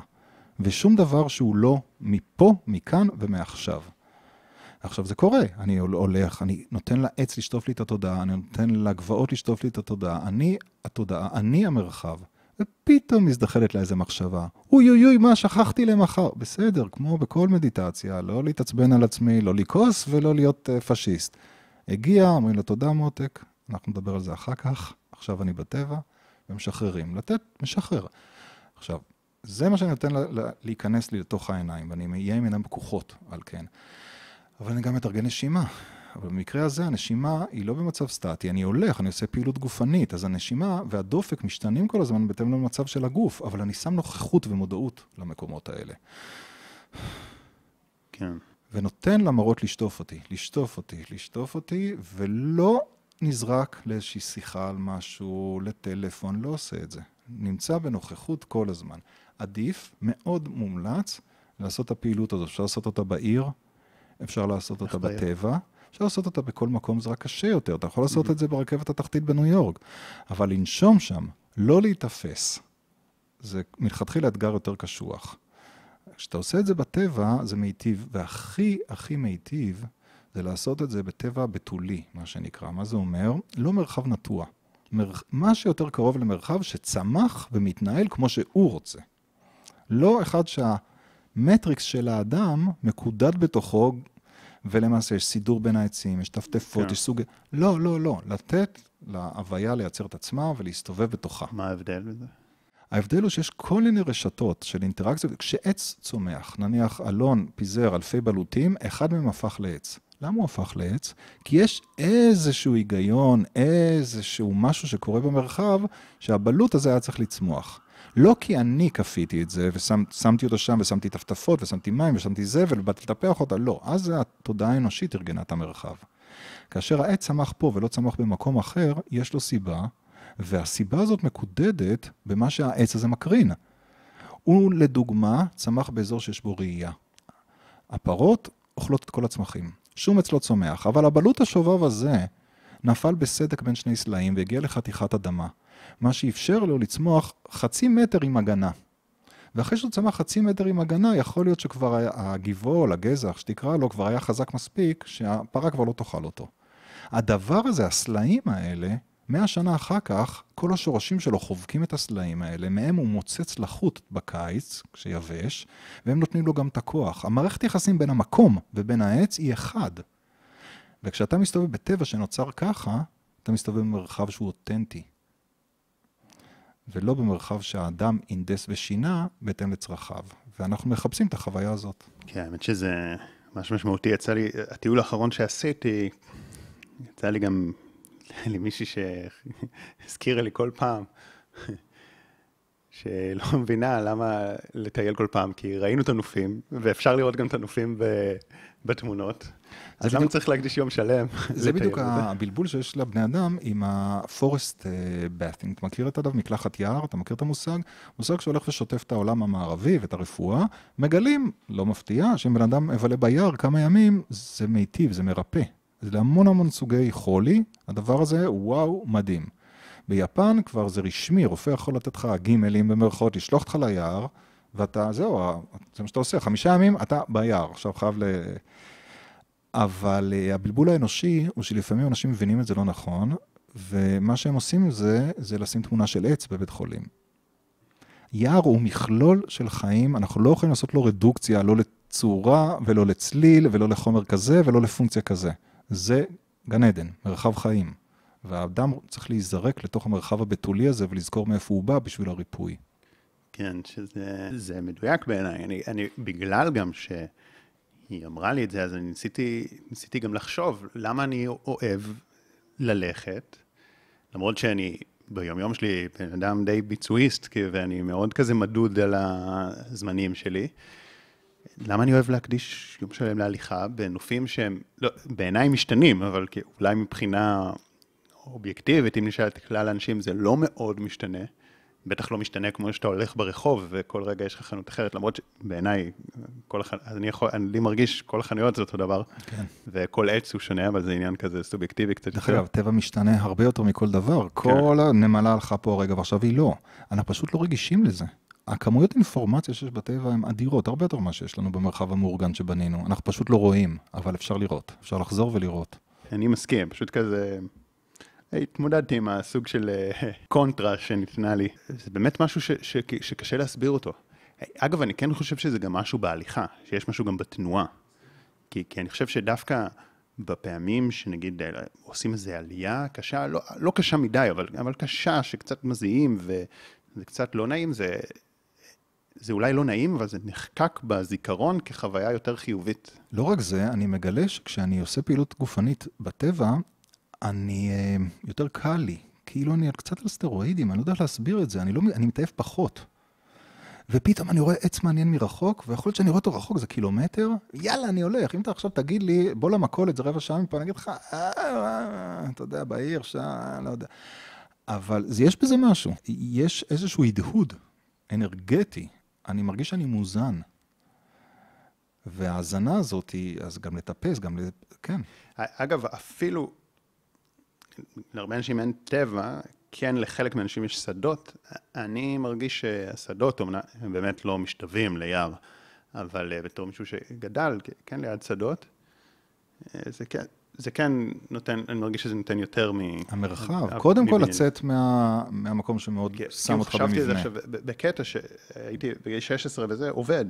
ושום דבר שהוא לא מפה, מכאן ומעכשיו. עכשיו זה קורה, אני הולך, אני נותן לעץ לשטוף לי את התודעה, אני נותן לגבעות לשטוף לי את התודעה, אני התודעה, אני המרחב. ופתאום מזדחלת לה איזה מחשבה, אוי אוי אוי, מה שכחתי למחר? בסדר, כמו בכל מדיטציה, לא להתעצבן על עצמי, לא לכעוס ולא להיות uh, פשיסט. הגיע, אומרים לו תודה מותק, אנחנו נדבר על זה אחר כך, עכשיו אני בטבע, ומשחררים. לתת, משחרר. עכשיו, זה מה שאני נותן לה, לה, להיכנס לי לתוך העיניים, ואני אהיה עם עיניים פקוחות על כן. אבל אני גם מתרגל נשימה. אבל במקרה הזה הנשימה היא לא במצב סטטי, אני הולך, אני עושה פעילות גופנית, אז הנשימה והדופק משתנים כל הזמן בהתאם למצב של הגוף, אבל אני שם נוכחות ומודעות למקומות האלה. כן. ונותן למראות לשטוף אותי, לשטוף אותי, לשטוף אותי, ולא נזרק לאיזושהי שיחה על משהו, לטלפון, לא עושה את זה. נמצא בנוכחות כל הזמן. עדיף, מאוד מומלץ, לעשות את הפעילות הזאת. אפשר לעשות אותה בעיר, אפשר לעשות אותה בטבע, אפשר לעשות אותה בכל מקום, זה רק קשה יותר. אתה יכול לעשות את זה ברכבת התחתית בניו יורק, אבל לנשום שם, לא להיתפס, זה מלכתחילה אתגר יותר קשוח. כשאתה עושה את זה בטבע, זה מיטיב, והכי הכי מיטיב זה לעשות את זה בטבע בתולי, מה שנקרא. מה זה אומר? לא מרחב נטוע. מר... מה שיותר קרוב למרחב שצמח ומתנהל כמו שהוא רוצה. לא אחד שהמטריקס של האדם מקודד בתוכו, ולמעשה יש סידור בין העצים, יש טפטפות, כן. יש סוג... לא, לא, לא. לתת להוויה לייצר את עצמה ולהסתובב בתוכה. מה ההבדל בזה? ההבדל הוא שיש כל מיני רשתות של אינטראקציות. כשעץ צומח, נניח אלון פיזר אלפי בלוטים, אחד מהם הפך לעץ. למה הוא הפך לעץ? כי יש איזשהו היגיון, איזשהו משהו שקורה במרחב, שהבלוט הזה היה צריך לצמוח. לא כי אני כפיתי את זה, ושמתי אותו שם, ושמתי טפטפות, ושמתי מים, ושמתי זבל, ובאתי לטפח אותה, לא. אז התודעה האנושית ארגנה את המרחב. כאשר העץ צמח פה ולא צמח במקום אחר, יש לו סיבה, והסיבה הזאת מקודדת במה שהעץ הזה מקרין. הוא, לדוגמה, צמח באזור שיש בו ראייה. הפרות אוכלות את כל הצמחים. שום עץ לא צומח, אבל הבלוט השובב הזה נפל בסדק בין שני סלעים והגיע לחתיכת אדמה, מה שאפשר לו לצמוח חצי מטר עם הגנה. ואחרי שהוא צמח חצי מטר עם הגנה, יכול להיות שכבר היה, הגבעול, הגזח, שתקרא לו, כבר היה חזק מספיק, שהפרה כבר לא תאכל אותו. הדבר הזה, הסלעים האלה, מאה שנה אחר כך, כל השורשים שלו חובקים את הסלעים האלה, מהם הוא מוצץ לחוט בקיץ, כשיבש, והם נותנים לו גם את הכוח. המערכת יחסים בין המקום ובין העץ היא אחד. וכשאתה מסתובב בטבע שנוצר ככה, אתה מסתובב במרחב שהוא אותנטי. ולא במרחב שהאדם אינדס ושינה בהתאם לצרכיו. ואנחנו מחפשים את החוויה הזאת. כן, האמת שזה משהו משמעותי. יצא לי, הטיול האחרון שעשיתי, יצא לי גם, <laughs> לי מישהי שהזכירה לי כל פעם, שלא <laughs> מבינה למה לטייל כל פעם, כי ראינו את הנופים, ואפשר לראות גם את הנופים בתמונות. אז למה צריך להקדיש יום שלם? <laughs> זה בדיוק הבלבול שיש לבני אדם עם ה-forest bathing. אתה מכיר את הדף? מקלחת יער, אתה מכיר את המושג? מושג שהולך ושוטף את העולם המערבי ואת הרפואה. מגלים, לא מפתיע, שאם בן אדם מבלה ביער כמה ימים, זה מיטיב, זה מרפא. זה להמון המון סוגי חולי, הדבר הזה, וואו, מדהים. ביפן כבר זה רשמי, רופא יכול לתת לך גימלים במרכאות, לשלוח אותך ליער, ואתה, זהו, זה מה שאתה עושה, חמישה ימים אתה ביער, עכשיו חייב ל... אבל uh, הבלבול האנושי הוא שלפעמים אנשים מבינים את זה לא נכון, ומה שהם עושים עם זה, זה לשים תמונה של עץ בבית חולים. יער הוא מכלול של חיים, אנחנו לא יכולים לעשות לו רדוקציה, לא לצורה ולא לצליל ולא לחומר כזה ולא לפונקציה כזה. זה גן עדן, מרחב חיים. והאדם צריך להיזרק לתוך המרחב הבתולי הזה ולזכור מאיפה הוא בא בשביל הריפוי. כן, שזה מדויק בעיניי. אני, אני, בגלל גם שהיא אמרה לי את זה, אז אני ניסיתי, ניסיתי גם לחשוב למה אני אוהב ללכת, למרות שאני ביומיום שלי בן אדם די ביצועיסט, ואני מאוד כזה מדוד על הזמנים שלי. למה אני אוהב להקדיש יום שלם להליכה בנופים שהם, לא, בעיניי משתנים, אבל אולי מבחינה אובייקטיבית, אם נשאל את כלל האנשים, זה לא מאוד משתנה. בטח לא משתנה כמו שאתה הולך ברחוב וכל רגע יש לך חנות אחרת, למרות שבעיניי, כל הח... אני יכול, אני מרגיש כל החנויות זה אותו דבר, כן. וכל עץ הוא שונה, אבל זה עניין כזה סובייקטיבי קצת יותר. דרך אגב, טבע משתנה הרבה יותר מכל דבר. כן. כל הנמלה הלכה פה הרגע ועכשיו היא לא. אנחנו פשוט לא רגישים לזה. הכמויות אינפורמציה שיש בטבע הן אדירות, הרבה יותר ממה שיש לנו במרחב המאורגן שבנינו. אנחנו פשוט לא רואים, אבל אפשר לראות, אפשר לחזור ולראות. אני מסכים, פשוט כזה... התמודדתי עם הסוג של אה, קונטרה שניתנה לי. זה באמת משהו ש, ש, שקשה להסביר אותו. אגב, אני כן חושב שזה גם משהו בהליכה, שיש משהו גם בתנועה. כי, כי אני חושב שדווקא בפעמים שנגיד אה, עושים איזו עלייה קשה, לא, לא קשה מדי, אבל, אבל קשה, שקצת מזיעים וזה קצת לא נעים, זה, זה אולי לא נעים, אבל זה נחקק בזיכרון כחוויה יותר חיובית. לא רק זה, אני מגלה שכשאני עושה פעילות גופנית בטבע, אני, אה, יותר קל לי, כאילו אני קצת על סטרואידים, אני לא יודע להסביר את זה, אני, לא, אני מתעייף פחות. ופתאום אני רואה עץ מעניין מרחוק, ויכול להיות שאני רואה אותו רחוק, זה קילומטר, יאללה, אני הולך. אם אתה עכשיו תגיד לי, בוא למכולת, זה רבע שעה מפה, אני אגיד לך, אה, אתה יודע, בעיר, שם, לא יודע. אבל יש בזה משהו, יש איזשהו הדהוד אנרגטי, אני מרגיש שאני מוזן. וההאזנה הזאת, אז גם לטפס, גם ל... כן. אגב, אפילו להרבה אנשים אין טבע, כן לחלק מהאנשים יש שדות. אני מרגיש שהשדות הם באמת לא משתווים ליער, אבל אה, בתור מישהו שגדל, כן ליד שדות, אה, זה כן, זה כן נותן, אני מרגיש שזה נותן יותר מ... המרחב, קודם כל לצאת מה, מהמקום שמאוד שם אותך במבנה. חשבתי על זה עכשיו, בקטע שהייתי בגיל 16 וזה, עובד,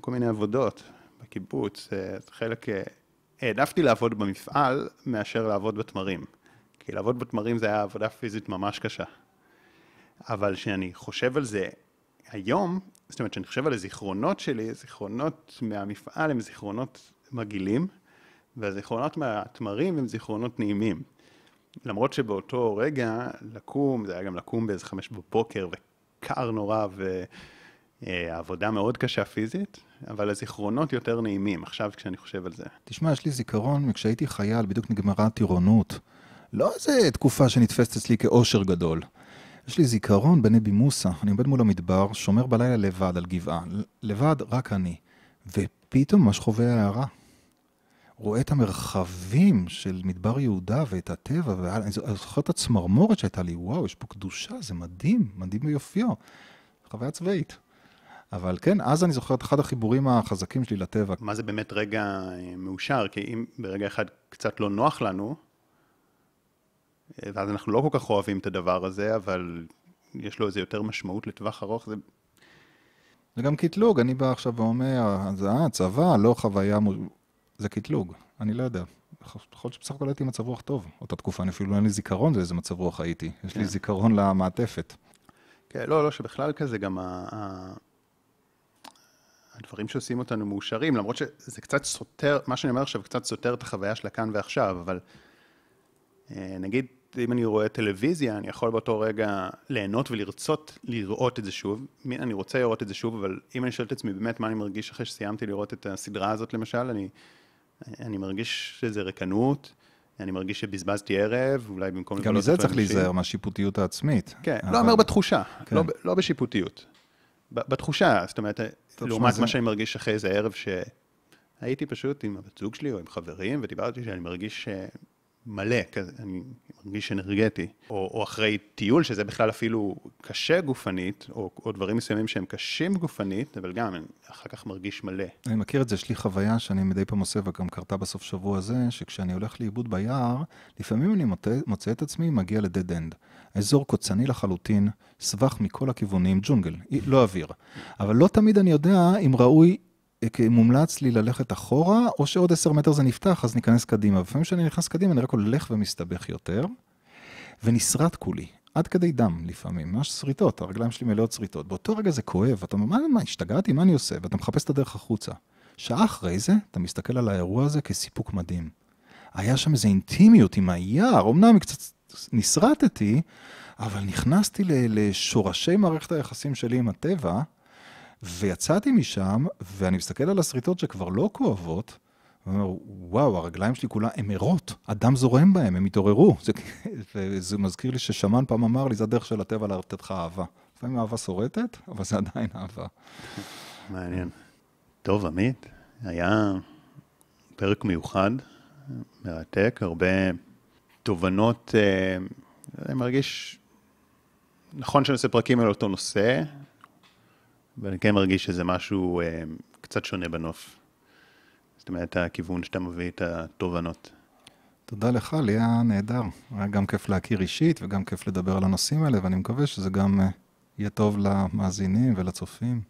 כל מיני עבודות בקיבוץ, אה, חלק, העדפתי לעבוד במפעל מאשר לעבוד בתמרים. כי לעבוד בתמרים זה היה עבודה פיזית ממש קשה. אבל כשאני חושב על זה היום, זאת אומרת, כשאני חושב על הזיכרונות שלי, זיכרונות מהמפעל הם זיכרונות מגעילים, והזיכרונות מהתמרים הם זיכרונות נעימים. למרות שבאותו רגע לקום, זה היה גם לקום באיזה חמש בבוקר, וקר נורא, ועבודה מאוד קשה פיזית, אבל הזיכרונות יותר נעימים, עכשיו כשאני חושב על זה. תשמע, יש לי זיכרון, כשהייתי חייל, בדיוק נגמרה טירונות. לא איזה תקופה שנתפסת אצלי כאושר גדול. יש לי זיכרון בנבי מוסא, אני עומד מול המדבר, שומר בלילה לבד על גבעה. לבד, רק אני. ופתאום ממש חווה הערה. רואה את המרחבים של מדבר יהודה ואת הטבע, ואני זוכר את הצמרמורת שהייתה לי, וואו, יש פה קדושה, זה מדהים, מדהים ביופיו. חוויה צבאית. אבל כן, אז אני זוכר את אחד החיבורים החזקים שלי לטבע. מה זה באמת רגע אה, מאושר? כי אם ברגע אחד קצת לא נוח לנו, ואז אנחנו לא כל כך אוהבים את הדבר הזה, אבל יש לו איזה יותר משמעות לטווח ארוך, זה... זה גם קטלוג, אני בא עכשיו ואומר, זה אה, צבא, לא חוויה, מ- זה קטלוג, אני לא יודע. יכול להיות שבסך הכל הייתי מצב רוח טוב. אותה תקופה, אני אפילו אין לי זיכרון לאיזה מצב רוח הייתי. יש לי כן. זיכרון למעטפת. כן, לא, לא, שבכלל כזה גם ה... הדברים שעושים אותנו מאושרים, למרות שזה קצת סותר, מה שאני אומר עכשיו קצת סותר את החוויה של הכאן ועכשיו, אבל נגיד, אם אני רואה טלוויזיה, אני יכול באותו רגע ליהנות ולרצות לראות את זה שוב. אני רוצה לראות את זה שוב, אבל אם אני שואל את עצמי באמת מה אני מרגיש אחרי שסיימתי לראות את הסדרה הזאת למשל, אני, אני מרגיש שזה ריקנות, אני מרגיש שבזבזתי ערב, אולי במקום... גם אותו צריך. להיזהר, מהשיפוטיות העצמית. כן, אבל- לא אומר בתחושה, כן. לא, לא בשיפוטיות. בתחושה, זאת אומרת, לעומת שמע, מה זה- שאני מרגיש אחרי איזה ערב שהייתי פשוט עם הבת זוג שלי או עם חברים, ודיברתי שאני מרגיש אה, מלא, כזה, אני מרגיש אנרגטי. או, או אחרי טיול, שזה בכלל אפילו קשה גופנית, או, או דברים מסוימים שהם קשים גופנית, אבל גם אני אחר כך מרגיש מלא. אני מכיר את זה, יש לי חוויה שאני מדי פעם עושה, וגם קרתה בסוף שבוע הזה, שכשאני הולך לאיבוד ביער, לפעמים אני מוצא, מוצא את עצמי מגיע לדד אנד. אזור קוצני לחלוטין, סבך מכל הכיוונים, ג'ונגל, לא אוויר. אבל לא תמיד אני יודע אם ראוי, מומלץ לי ללכת אחורה, או שעוד עשר מטר זה נפתח, אז ניכנס קדימה. לפעמים כשאני נכנס קדימה, אני רק הולך ומסתבך יותר, ונשרט כולי. עד כדי דם לפעמים, ממש שריטות, הרגליים שלי מלאות שריטות. באותו רגע זה כואב, אתה אומר, מה, מה, השתגעתי, מה אני עושה? ואתה מחפש את הדרך החוצה. שעה אחרי זה, אתה מסתכל על האירוע הזה כסיפוק מדהים. היה שם איזו אינטימיות עם היער, אמנם קצת נסרטתי, אבל נכנסתי לשורשי מערכת היחסים שלי עם הטבע, ויצאתי משם, ואני מסתכל על השריטות שכבר לא כואבות, ואומר, וואו, הרגליים שלי כולה, הן ערות, הדם זורם בהם, הם התעוררו. זה, וזה מזכיר לי ששמן פעם אמר לי, זה הדרך של הטבע לתת לך אהבה. לפעמים אהבה שורטת, אבל זה עדיין אהבה. מעניין. טוב, עמית, היה פרק מיוחד, מרתק, הרבה תובנות, אה, אני מרגיש, נכון שאני עושה פרקים על אותו נושא, אבל אני כן מרגיש שזה משהו אה, קצת שונה בנוף. זאת אומרת, הכיוון שאתה מביא את התובנות. תודה לך, לי היה נהדר. היה גם כיף להכיר אישית וגם כיף לדבר על הנושאים האלה, ואני מקווה שזה גם אה, יהיה טוב למאזינים ולצופים.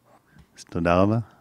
אז תודה רבה.